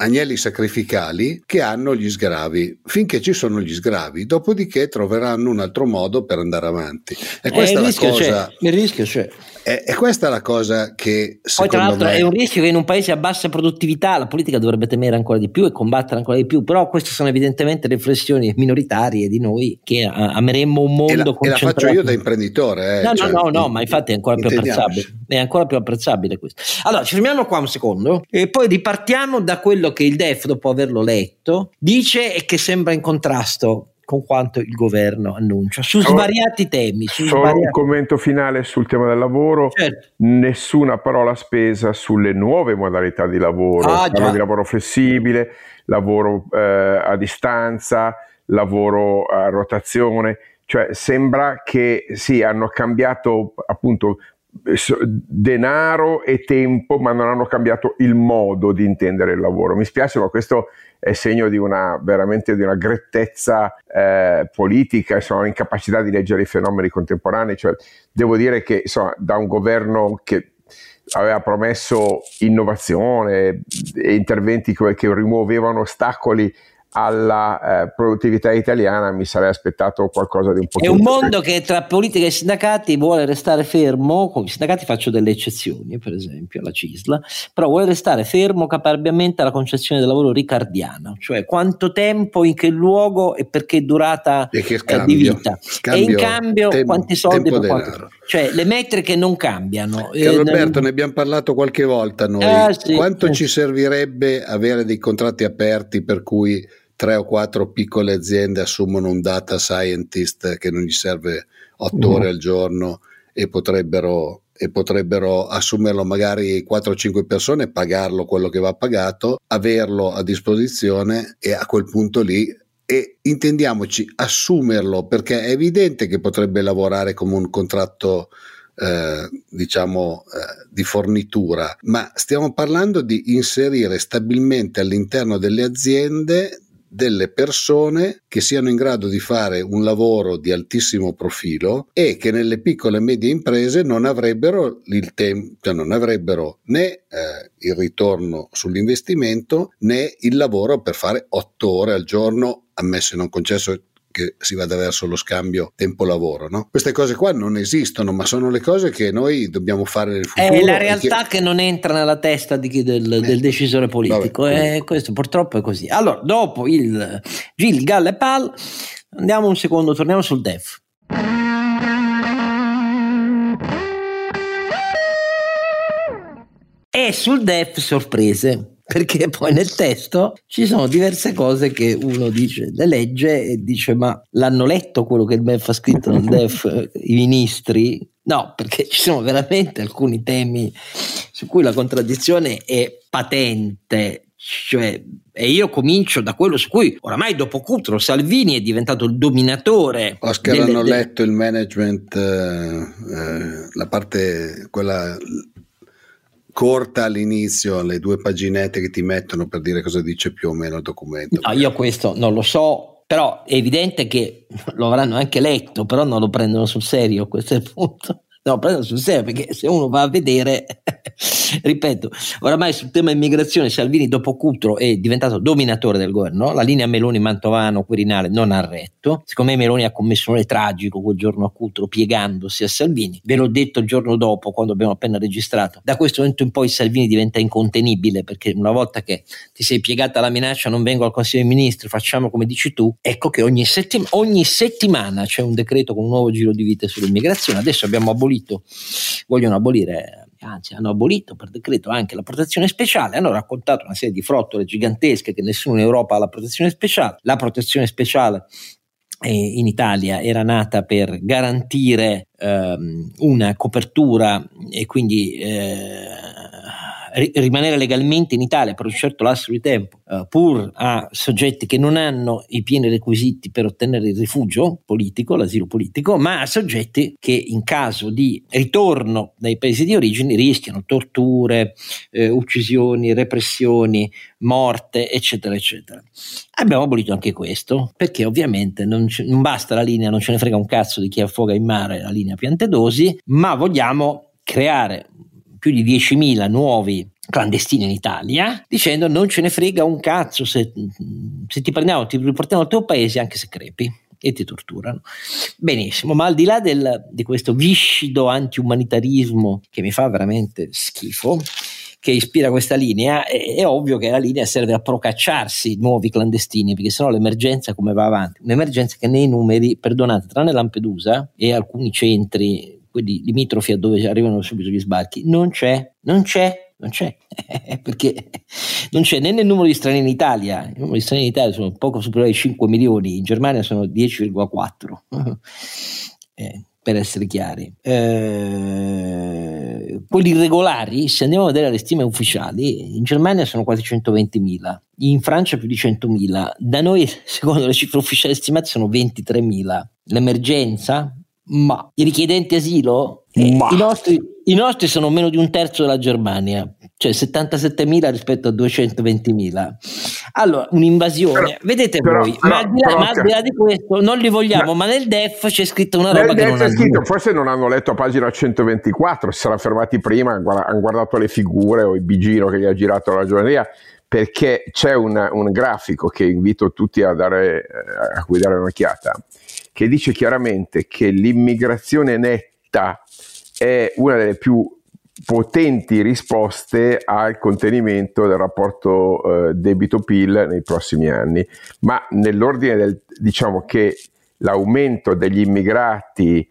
agnelli sacrificali che hanno gli sgravi finché ci sono gli sgravi, dopodiché troveranno un altro modo per andare avanti. E eh, questa eh, è la cosa. C'è, il rischio c'è. E, e, questa è la cosa che Poi, tra l'altro, me... è un rischio che in un paese a bassa produttività la politica dovrebbe temere ancora di più e combattere ancora di più. Però queste sono evidentemente riflessioni minoritarie di noi che ameremmo un mondo e la, e la faccio io da imprenditore. Eh, no, cioè, no, no, no, ma infatti è ancora più apprezzabile. È ancora più apprezzabile questo. Allora, ci fermiamo qua un secondo e poi ripartiamo da quello che il DEF, dopo averlo letto, dice e che sembra in contrasto con quanto il governo annuncia su svariati temi. Su Solo svariati... un commento finale sul tema del lavoro, certo. nessuna parola spesa sulle nuove modalità di lavoro, ah, di lavoro flessibile, lavoro eh, a distanza, lavoro a rotazione, cioè sembra che sì, hanno cambiato appunto denaro e tempo, ma non hanno cambiato il modo di intendere il lavoro. Mi spiace, ma questo è segno di una veramente di una grettezza eh, politica, insomma, incapacità di leggere i fenomeni contemporanei. Cioè, devo dire che insomma, da un governo che aveva promesso innovazione e interventi che, che rimuovevano ostacoli alla eh, produttività italiana mi sarei aspettato qualcosa di un po' più. È un mondo che tra politica e sindacati vuole restare fermo, con i sindacati faccio delle eccezioni, per esempio la CISLA, però vuole restare fermo caparbiamente alla concezione del lavoro ricardiana, cioè quanto tempo, in che luogo e per che durata e che scambio, di vita. Scambio, e in cambio tem- quanti soldi per quanto cioè le metriche non cambiano. Eh, Roberto, ne abbiamo parlato qualche volta noi. Ah, sì, Quanto sì. ci servirebbe avere dei contratti aperti per cui tre o quattro piccole aziende assumono un data scientist che non gli serve otto mm. ore al giorno e potrebbero, e potrebbero assumerlo magari 4 o 5 persone pagarlo quello che va pagato, averlo a disposizione e a quel punto lì e intendiamoci assumerlo perché è evidente che potrebbe lavorare come un contratto eh, diciamo eh, di fornitura ma stiamo parlando di inserire stabilmente all'interno delle aziende delle persone che siano in grado di fare un lavoro di altissimo profilo e che nelle piccole e medie imprese non avrebbero il tempo, cioè non avrebbero né eh, il ritorno sull'investimento né il lavoro per fare otto ore al giorno, ammesso e non concesso che si vada verso lo scambio tempo-lavoro. No? Queste cose qua non esistono, ma sono le cose che noi dobbiamo fare nel futuro. È la realtà che... che... non entra nella testa chi, del, eh. del, decisore politico. Vabbè, eh, questo purtroppo è così. Allora, dopo il Gil, Gall e Pal, andiamo un secondo, torniamo sul DEF. E sul DEF sorprese perché poi nel testo ci sono diverse cose che uno dice, le legge e dice ma l'hanno letto quello che il MEF ha scritto nel DEF i ministri? No, perché ci sono veramente alcuni temi su cui la contraddizione è patente, cioè, e io comincio da quello su cui oramai dopo Cutro Salvini è diventato il dominatore. Oscar delle, hanno letto il management, eh, eh, la parte, quella corta all'inizio, le due paginette che ti mettono per dire cosa dice più o meno il documento. No, io questo non lo so, però è evidente che lo avranno anche letto, però non lo prendono sul serio, questo è il punto. No, prendo sul serio perché se uno va a vedere, ripeto, oramai sul tema immigrazione Salvini dopo Cutro è diventato dominatore del governo, la linea Meloni-Mantovano-Quirinale non ha retto, secondo me Meloni ha commesso un errore tragico quel giorno a Cutro piegandosi a Salvini, ve l'ho detto il giorno dopo quando abbiamo appena registrato, da questo momento in poi Salvini diventa incontenibile perché una volta che ti sei piegata alla minaccia non vengo al Consiglio dei Ministri, facciamo come dici tu, ecco che ogni, settim- ogni settimana c'è un decreto con un nuovo giro di vite sull'immigrazione, adesso abbiamo abolito abolito, vogliono abolire, anzi hanno abolito per decreto anche la protezione speciale, hanno raccontato una serie di frottole gigantesche che nessuno in Europa ha la protezione speciale, la protezione speciale eh, in Italia era nata per garantire ehm, una copertura e quindi eh, rimanere legalmente in Italia per un certo lasso di tempo, uh, pur a soggetti che non hanno i pieni requisiti per ottenere il rifugio politico, l'asilo politico, ma a soggetti che in caso di ritorno dai paesi di origine rischiano torture, eh, uccisioni, repressioni, morte, eccetera, eccetera. Abbiamo abolito anche questo, perché ovviamente non, c- non basta la linea, non ce ne frega un cazzo di chi affoga in mare la linea Piantedosi, ma vogliamo creare più di 10.000 nuovi clandestini in Italia, dicendo non ce ne frega un cazzo se, se ti prendiamo, ti riportiamo al tuo paese anche se crepi e ti torturano. Benissimo, ma al di là del, di questo viscido anti-umanitarismo che mi fa veramente schifo, che ispira questa linea, è, è, ovvio che la linea serve a procacciarsi nuovi clandestini, perché sennò l'emergenza come va avanti? Un'emergenza che nei numeri, perdonate, tranne Lampedusa e alcuni centri quelli limitrofi a dove arrivano subito gli sbarchi, non c'è, non c'è, non c'è, perché non c'è né nel numero di stranieri in Italia, il numero di stranieri in Italia sono poco superiori ai 5 milioni, in Germania sono 10,4. eh, per essere chiari. Eh, quelli irregolari, se andiamo a vedere le stime ufficiali, in Germania sono quasi 120.000, in Francia più di 100.000, da noi secondo le cifre ufficiali stimate sono 23.000. L'emergenza ma i richiedenti asilo, eh, i, nostri, i, nostri, sono meno di un terzo della Germania. cioè 77.000 rispetto a 220.000. Allora, un'invasione, però, vedete però, voi, però, ma, al di, là, ma al di là di questo non li vogliamo, ma, ma nel DEF c'è scritto una roba che non è scritto, forse non hanno letto a pagina 124, si saranno fermati prima, hanno guardato le figure o il bigino che gli ha girato la ragioneria, perché c'è un, un, grafico che invito tutti a, dare, eh, a cui dare un'occhiata, che dice chiaramente che l'immigrazione netta è una delle più potenti risposte al contenimento del rapporto eh, debito-PIL nei prossimi anni, ma nell'ordine del diciamo che l'aumento degli immigrati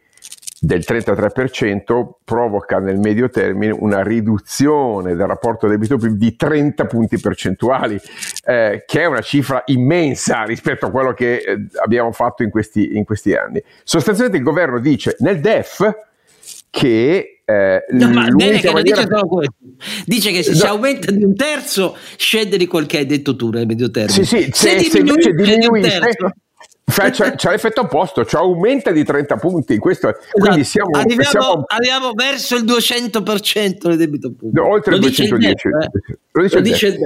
del 33% provoca nel medio termine una riduzione del rapporto debito-PIL di 30 punti percentuali, eh, che è una cifra immensa rispetto a quello che eh, abbiamo fatto in questi, in questi anni. Sostanzialmente il governo dice nel DEF che eh, no, ma maniera... dice, dice, che se no. si aumenta di un terzo scende di quel che hai detto tu nel medio termine. Sì, sì, se, se, diminuisce, diminuisce c'è, c'è, c'è, l'effetto opposto, cioè aumenta di 30 punti. Questo, esatto. siamo, arriviamo, siamo, arriviamo, verso il 200% del debito pubblico. oltre il 210. Il eh. Cioè,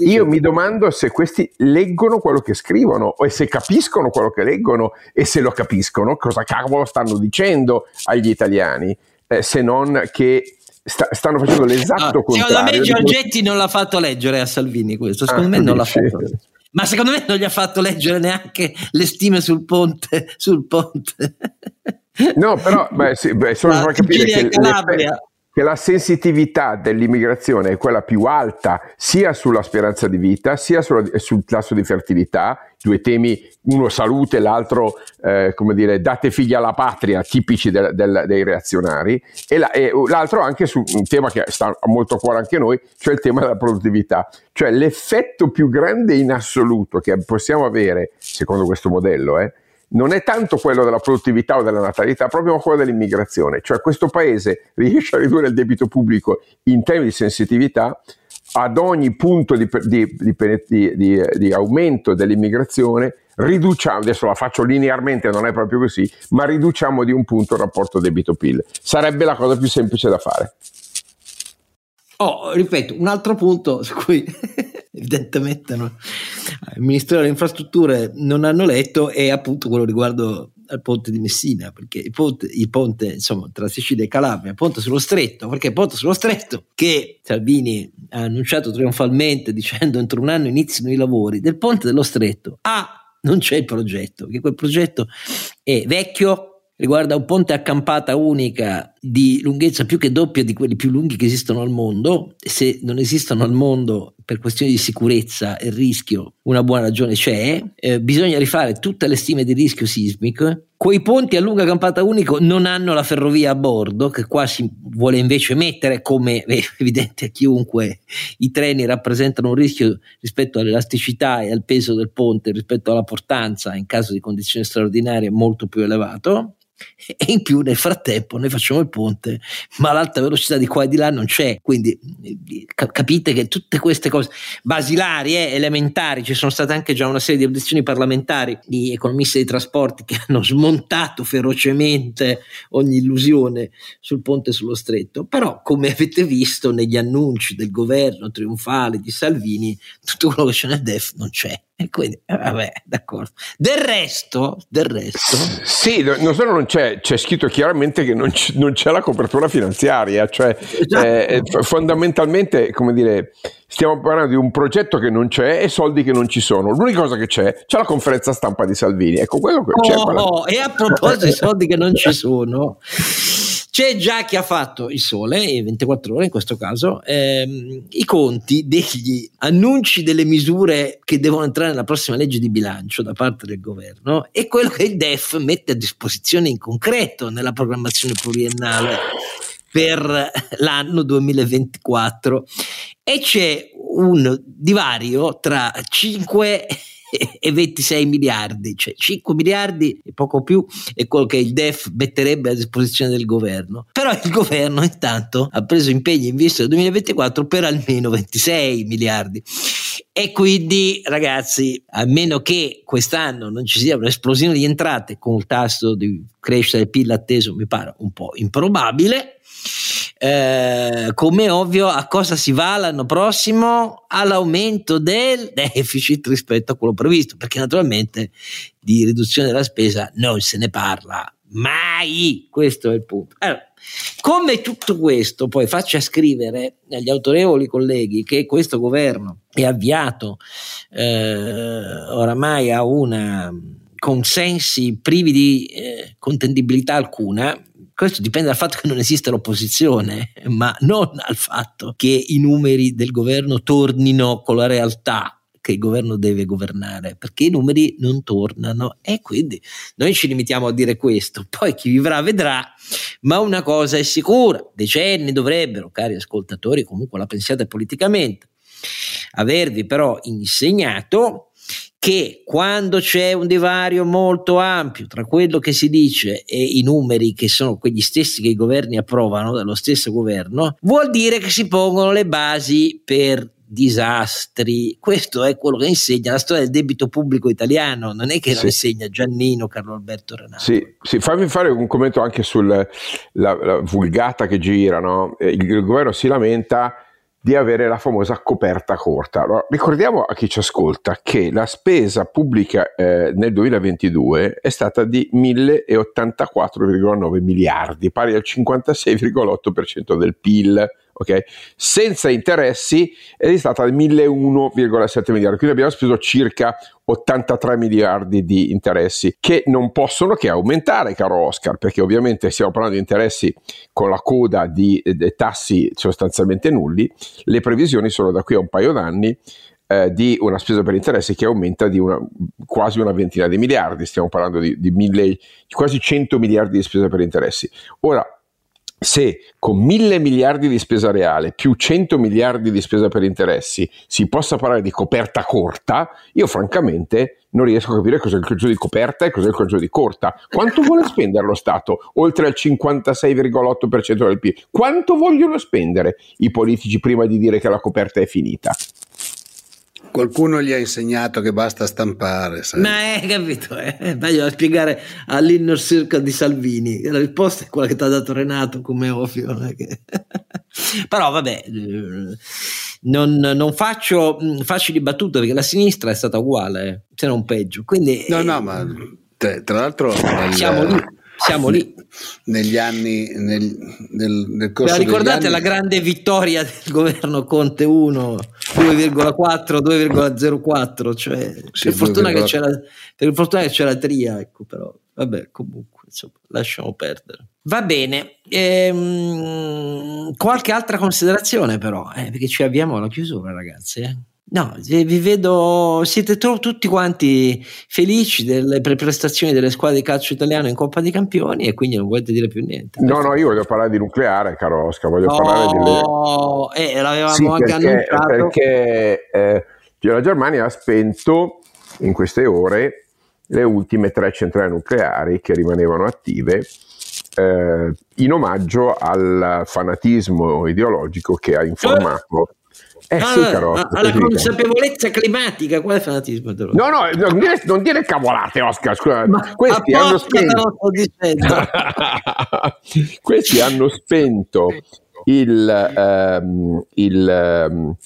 io mi domando se questi leggono quello che scrivono e se capiscono quello che leggono e se lo capiscono, cosa cavolo stanno dicendo agli italiani, eh, se non che sta, stanno facendo l'esatto ah, contrario. Secondo me Giorgetti non l'ha fatto leggere a Salvini questo, secondo ah, me non l'ha fatto leggere. Ma secondo me non gli ha fatto leggere neanche le stime sul ponte. Sul ponte. No, però beh, sì, beh, solo per capire che, che, la sensitività dell'immigrazione è quella più alta sia sulla speranza di vita, sia sulla, sul tasso di fertilità, due temi, uno salute, l'altro, eh, come dire, date figli alla patria, tipici del, del, dei reazionari, e, la, e, l'altro anche su un tema che sta molto a cuore anche noi, cioè il tema della produttività. Cioè l'effetto più grande in assoluto che possiamo avere, secondo questo modello, eh, non è tanto quello della produttività o della natalità, proprio quello dell'immigrazione. Cioè questo paese riesce a ridurre il debito pubblico in termini di sensitività ad ogni punto di, di, di, di, aumento dell'immigrazione riduciamo, adesso la faccio linearmente, non è proprio così, ma riduciamo di un punto il rapporto debito-PIL. Sarebbe la cosa più semplice da fare. Oh, ripeto, un altro punto su cui evidentemente no, il Ministero delle Infrastrutture non hanno letto è appunto quello riguardo al ponte di Messina, perché il ponte, il ponte insomma, tra Sicilia e Calabria, il ponte sullo stretto, perché il ponte sullo stretto che Salvini ha annunciato trionfalmente dicendo entro un anno iniziano i lavori, del ponte dello stretto, ah, non c'è il progetto, perché quel progetto è vecchio, riguarda un ponte a campata unica di lunghezza più che doppia di quelli più lunghi che esistono al mondo. Se non esistono al mondo per questioni di sicurezza e rischio, una buona ragione c'è. Eh, bisogna rifare tutte le stime di rischio sismico. Quei ponti a lunga campata unico non hanno la ferrovia a bordo, che qua si vuole invece mettere, come è evidente a chiunque, i treni rappresentano un rischio rispetto all'elasticità e al peso del ponte, rispetto alla portanza in caso di condizioni straordinarie molto più elevato e in più nel frattempo noi facciamo il ponte ma l'alta velocità di qua e di là non c'è. Quindi capite che tutte queste cose basilari, eh, elementari ci sono state anche già una serie di audizioni parlamentari di economisti dei trasporti che hanno smontato ferocemente ogni illusione sul ponte sullo stretto. Però come avete visto negli annunci del governo trionfale di Salvini tutto quello che c'è nel DEF non c'è e quindi, eh, vabbè, d'accordo. Del resto, del resto. Sì, non solo non c'è, c'è scritto chiaramente che non c'è, non c'è la copertura finanziaria, cioè esatto. eh, fondamentalmente, come dire, stiamo parlando di un progetto che non c'è e soldi che non ci sono. L'unica cosa che c'è, c'è la conferenza stampa di Salvini. Ecco quello che c'è. Oh, e a proposito di soldi che non ci sono. C'è già chi ha fatto il sole, e 24 ore in questo caso, ehm, i conti degli annunci delle misure che devono entrare nella prossima legge di bilancio da parte del governo e quello che il DEF mette a disposizione in concreto nella programmazione pluriennale per l'anno 2024 e c'è un divario tra 5 e 26 miliardi, cioè 5 miliardi e poco più è quello che il DEF metterebbe a disposizione del governo. Però il governo intanto ha preso impegni in vista del 2024 per almeno 26 miliardi. E quindi, ragazzi, a meno che quest'anno non ci sia un'esplosione di entrate con il tasso di crescita del PIL atteso, mi pare un po' improbabile, Eh, come ovvio, a cosa si va l'anno prossimo? All'aumento del deficit rispetto a quello previsto, perché naturalmente di riduzione della spesa non se ne parla mai. Questo è il punto. Allora, come tutto questo poi faccia scrivere agli autorevoli colleghi che questo governo è avviato eh, oramai a una consensi privi di eh, contendibilità alcuna, questo dipende dal fatto che non esiste l'opposizione, ma non dal fatto che i numeri del governo tornino con la realtà che il governo deve governare, perché i numeri non tornano. E quindi noi ci limitiamo a dire questo, poi chi vivrà vedrà, ma una cosa è sicura, decenni dovrebbero, cari ascoltatori, comunque la pensiate politicamente, avervi però insegnato che quando c'è un divario molto ampio tra quello che si dice e i numeri che sono quegli stessi che i governi approvano dallo stesso governo, vuol dire che si pongono le basi per disastri. Questo è quello che insegna la storia del debito pubblico italiano, non è che sì. lo insegna Giannino Carlo Alberto Renato. Sì, sì, fammi fare un commento anche sulla vulgata che gira. No? Il, il governo si lamenta di avere la famosa coperta corta. Allora, ricordiamo a chi ci ascolta che la spesa pubblica eh, nel 2022 è stata di 1084,9 miliardi, pari al 56,8% del PIL ok? Senza interessi è stata 1001,7 miliardi, quindi abbiamo speso circa 83 miliardi di interessi che non possono che aumentare, caro Oscar, perché ovviamente stiamo parlando di interessi con la coda di, di tassi sostanzialmente nulli, le previsioni sono da qui a un paio d'anni eh, di una spesa per interessi che aumenta di una, quasi una ventina di miliardi, stiamo parlando di, di mille, quasi 100 miliardi di spesa per interessi. Ora, se con mille miliardi di spesa reale più 100 miliardi di spesa per interessi si possa parlare di coperta corta, io francamente non riesco a capire cos'è il concetto di coperta e cos'è il concetto di corta. Quanto vuole spendere lo Stato oltre al 56,8% del PIL? Quanto vogliono spendere i politici prima di dire che la coperta è finita? Qualcuno gli ha insegnato che basta stampare. Sai? Ma hai capito? Eh? Voglio spiegare all'inner circle di Salvini. La risposta è quella che ti ha dato Renato, come ovvio. Che... Però vabbè, eh, non, non, faccio mm, facili battute perché la sinistra è stata uguale, se non peggio. Quindi, no, no, ma tra l'altro... Siamo lì siamo lì. Negli anni, nel, nel, nel corso Beh, ricordate anni... la grande vittoria del governo Conte 1, 2,4, 2,04, cioè sì, per, fortuna 2, c'era, per fortuna che c'era Tria, ecco però, vabbè comunque, insomma, lasciamo perdere. Va bene, ehm, qualche altra considerazione però, eh, perché ci avviamo alla chiusura ragazzi, eh? No, vi vedo, siete to- tutti quanti felici delle prestazioni delle squadre di calcio italiano in Coppa dei Campioni e quindi non volete dire più niente. No, no, io voglio parlare di nucleare, caro Oscar, voglio oh, parlare delle... Eh, l'avevamo sì, anche perché, annunciato. Perché eh, la Germania ha spento in queste ore le ultime tre centrali nucleari che rimanevano attive eh, in omaggio al fanatismo ideologico che ha informato eh, ah, sì, caro, alla consapevolezza climatica, quale fanatismo? No, no, non dire, non dire cavolate, Oscar. Scusa. Ma Questi hanno spento. Questi hanno spento il, um, il, um,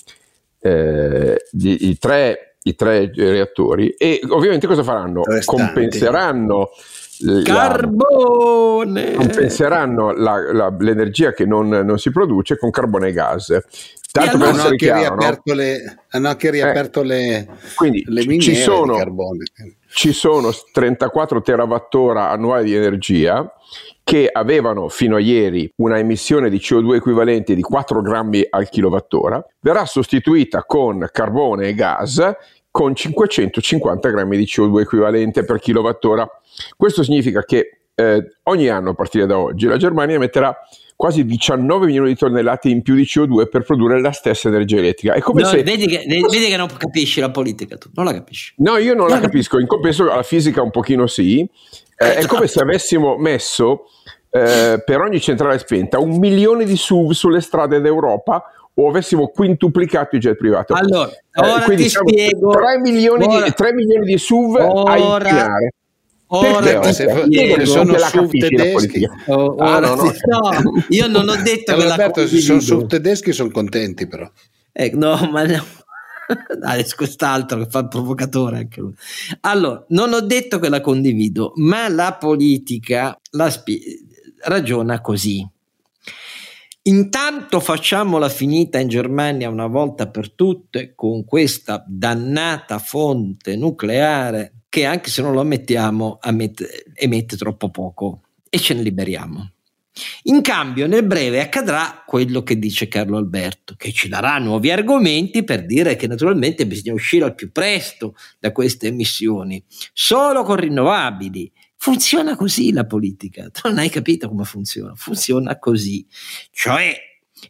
eh, i, i, tre, i, tre, reattori e ovviamente cosa faranno? Restanti. Compenseranno carbone compenseranno la, la, l'energia che non, non, si produce con carbone e gas Tanto per hanno, anche chiaro, no? le, hanno anche riaperto eh, le, quindi le miniere ci sono. Ci sono 34 terawattora annuali di energia che avevano fino a ieri una emissione di CO2 equivalente di 4 grammi al kilowattora, verrà sostituita con carbone e gas con 550 grammi di CO2 equivalente per kilowattora. Questo significa che eh, ogni anno a partire da oggi la Germania metterà quasi 19 milioni di tonnellate in più di CO2 per produrre la stessa energia elettrica. È come no, se... vedi, che, vedi, che, non capisci la politica, tu non la capisci. No, io non no, la capisco, in compenso alla fisica un pochino sì. Eh, è come se avessimo messo eh, per ogni centrale spenta un milione di SUV sulle strade d'Europa o avessimo quintuplicato i jet privati. Allora, eh, ora ti diciamo, spiego. 3 milioni, ora, di, 3 milioni di SUV ora, a inquinare Ora? Se, se sono SUV tedeschi. Oh, ah, no, no. no, io non ho detto che Alberto, se sono SUV tedeschi sono contenti però. Eh, no, ma no. Adesso quest'altro che fa il provocatore anche lui. Allora, non ho detto che la condivido, ma la politica la spie- ragiona così. Intanto facciamola finita in Germania una volta per tutte con questa dannata fonte nucleare che anche se non lo ammettiamo ammette, emette troppo poco e ce ne liberiamo. In cambio, nel breve accadrà quello che dice Carlo Alberto, che ci darà nuovi argomenti per dire che naturalmente bisogna uscire al più presto da queste emissioni, solo con rinnovabili. Funziona così la politica, tu non hai capito come funziona, funziona così, cioè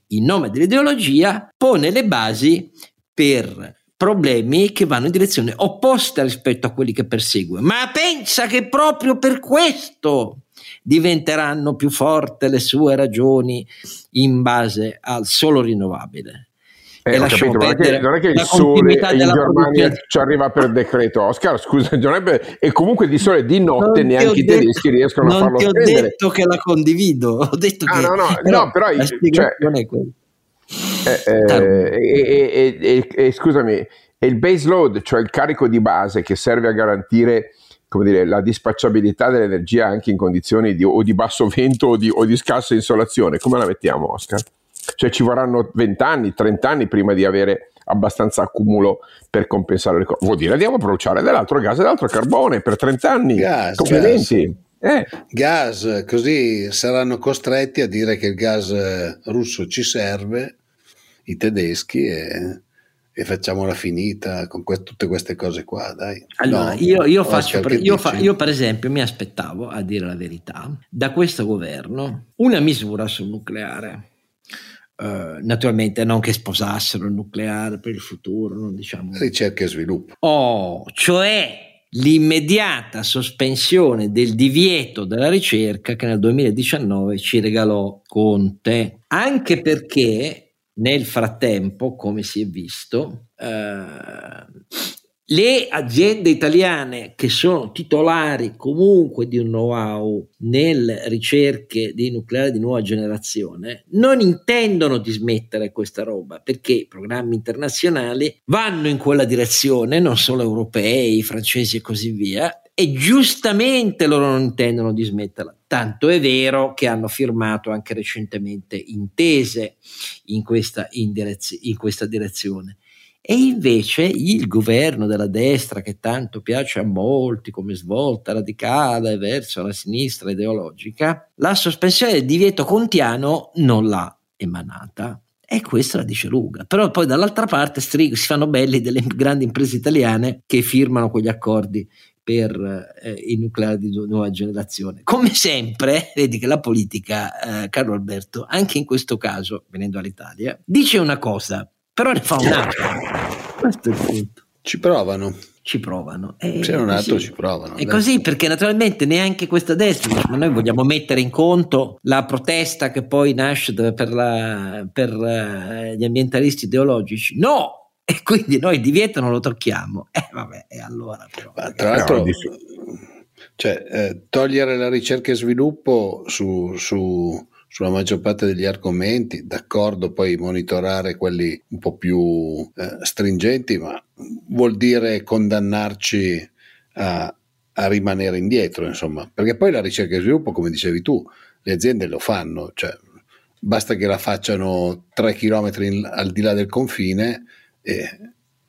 in nome dell'ideologia pone le basi per problemi che vanno in direzione opposta rispetto a quelli che persegue, ma pensa che proprio per questo diventeranno più forti le sue ragioni in base al solo rinnovabile. Eh, ho capito, non è, che, non è che il sole in Germania ci arriva per decreto Oscar, scusa, Gianebbe, e comunque di sole di notte non neanche i tedeschi riescono a farlo scendere. Non ti ho detto che la condivido, ho detto ah, che... No, no, però, no, però... Cioè, è quella. Eh, eh, e, e, e, scusami, il base load, cioè il carico di base che serve a garantire come dire, la dispacciabilità dell'energia anche in condizioni di, o di basso vento o di, o di scarsa insolazione, come la mettiamo Oscar? Cioè ci vorranno 20 anni, 30 anni prima di avere abbastanza accumulo per compensare le cose. Vuol dire andiamo a bruciare dell'altro gas e dell'altro carbone per 30 anni. Gas, complimenti. Gas. Eh. gas, così saranno costretti a dire che il gas russo ci serve, i tedeschi, e e facciamola finita con que- tutte queste cose qua, dai. Allora, no, io, io, faccio per, io, fa, io, per esempio mi aspettavo, a dire la verità, da questo governo una misura sul nucleare. Uh, naturalmente non che sposassero il nucleare per il futuro, non diciamo. Ricerca e sviluppo. Oh, cioè l'immediata sospensione del divieto della ricerca che nel 2019 ci regalò Conte, anche perché nel frattempo, come si è visto, eh, le aziende italiane che sono titolari comunque di un know-how nelle ricerche di nucleare di nuova generazione non intendono dismettere questa roba perché i programmi internazionali vanno in quella direzione, non solo europei, francesi e così via, e giustamente loro non intendono dismetterla. Tanto è vero che hanno firmato anche recentemente intese in questa, in direz- in questa direzione. E invece il governo della destra, che tanto piace a molti come svolta radicale verso la sinistra ideologica, la sospensione del divieto contiano non l'ha emanata. E questo la dice lunga. Però poi dall'altra parte si fanno belli delle grandi imprese italiane che firmano quegli accordi per eh, il nucleare di nuova generazione. Come sempre, vedi che la politica, eh, caro Alberto, anche in questo caso, venendo all'Italia, dice una cosa, però ne fa un'altra. Questo è il punto. Ci provano. Ci provano. E Se non altro ci provano. È così perché naturalmente neanche questa destra, ma noi vogliamo mettere in conto la protesta che poi nasce per, la, per uh, gli ambientalisti ideologici. No, e quindi noi il divieto non lo tocchiamo. Eh vabbè, e allora però. Ma tra l'altro, cioè, eh, togliere la ricerca e sviluppo su, su, sulla maggior parte degli argomenti, d'accordo, poi monitorare quelli un po' più eh, stringenti, ma vuol dire condannarci a, a rimanere indietro, insomma, perché poi la ricerca e sviluppo, come dicevi tu, le aziende lo fanno, cioè basta che la facciano tre chilometri al di là del confine e,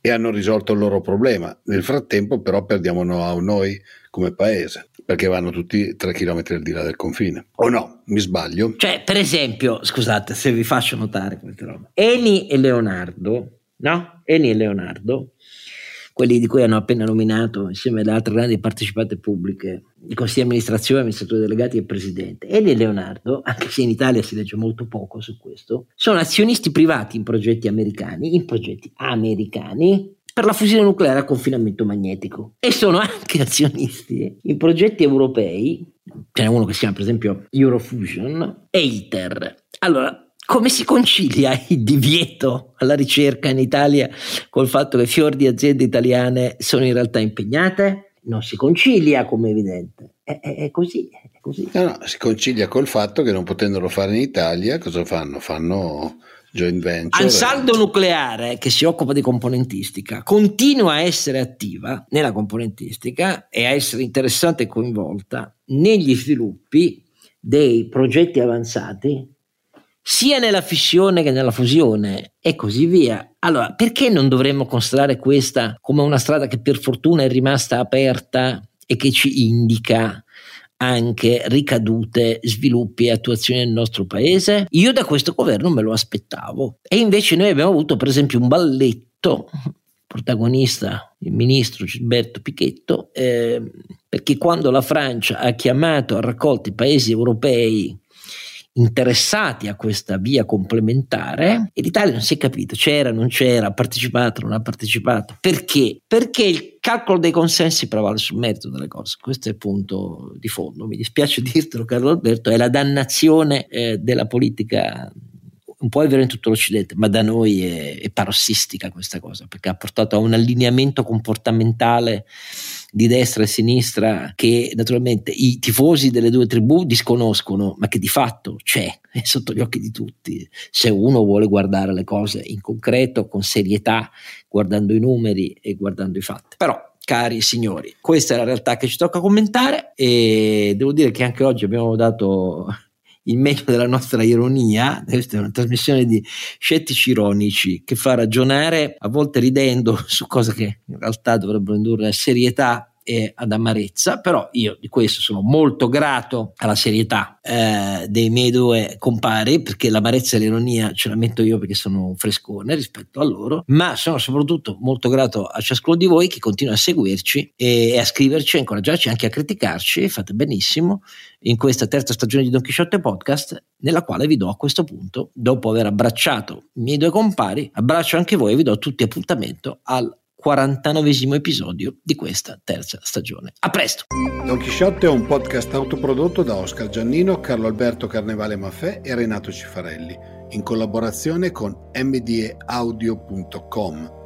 e hanno risolto il loro problema. Nel frattempo però perdiamo know-how noi come paese perché vanno tutti tre chilometri al di là del confine. O no, mi sbaglio? Cioè, per esempio, scusate se vi faccio notare questa roba, Eni e Leonardo, no? Eni e Leonardo quelli di cui hanno appena nominato, insieme alle altre grandi partecipate pubbliche, i consigli di amministrazione, amministratori delegati e presidente. E Leonardo, anche se in Italia si legge molto poco su questo, sono azionisti privati in progetti americani, in progetti americani per la fusione nucleare a confinamento magnetico e sono anche azionisti in progetti europei, ce n'è uno che si chiama per esempio Eurofusion e ITER. Allora, come si concilia il divieto alla ricerca in Italia col fatto che fior di aziende italiane sono in realtà impegnate? non si concilia come evidente. È, è, è così, è così. No, no, si concilia col fatto che non potendolo fare in Italia, cosa fanno? Fanno joint venture. Ansaldo Nucleare, che si occupa di componentistica, continua a essere attiva nella componentistica e a essere interessante e coinvolta negli sviluppi dei progetti avanzati sia nella fissione che nella fusione e così via. Allora, perché non dovremmo considerare questa come una strada che per fortuna è rimasta aperta e che ci indica anche ricadute, sviluppi e attuazioni nel nostro paese? Io da questo governo me lo aspettavo e invece noi abbiamo avuto per esempio un balletto protagonista il ministro Gilberto Pichetto, eh, perché quando la Francia ha chiamato a raccolta i paesi europei interessati a questa via complementare e l'Italia non si è capito, c'era, non c'era, ha partecipato, non ha partecipato. Perché? Perché il calcolo dei consensi prevale sul merito delle cose. Questo è il punto di fondo. Mi dispiace dirtelo, Carlo Alberto, è la dannazione eh, della politica un po' è vero in tutto l'Occidente, ma da noi è, è, parossistica questa cosa, perché ha portato a un allineamento comportamentale di destra e sinistra che naturalmente i tifosi delle due tribù disconoscono, ma che di fatto c'è, è sotto gli occhi di tutti. Se uno vuole guardare le cose in concreto, con serietà, guardando i numeri e guardando i fatti. Però cari signori. Questa è la realtà che ci tocca commentare e devo dire che anche oggi abbiamo dato il meglio della nostra ironia, questa è una trasmissione di scettici ironici che fa ragionare, a volte ridendo su cose che in realtà dovrebbero indurre a serietà e ad amarezza, però io di questo sono molto grato alla serietà eh, dei miei due compari, perché l'amarezza e l'ironia ce la metto io perché sono frescone rispetto a loro, ma sono soprattutto molto grato a ciascuno di voi che continua a seguirci e a scriverci, a incoraggiarci, anche a criticarci, fate benissimo, in questa terza stagione di Don Quixote Podcast, nella quale vi do a questo punto, dopo aver abbracciato i miei due compari, abbraccio anche voi e vi do tutti appuntamento al 49 episodio di questa terza stagione. A presto! Don Chisciotte è un podcast autoprodotto da Oscar Giannino, Carlo Alberto Carnevale Maffè e Renato Cifarelli, in collaborazione con mdeaudio.com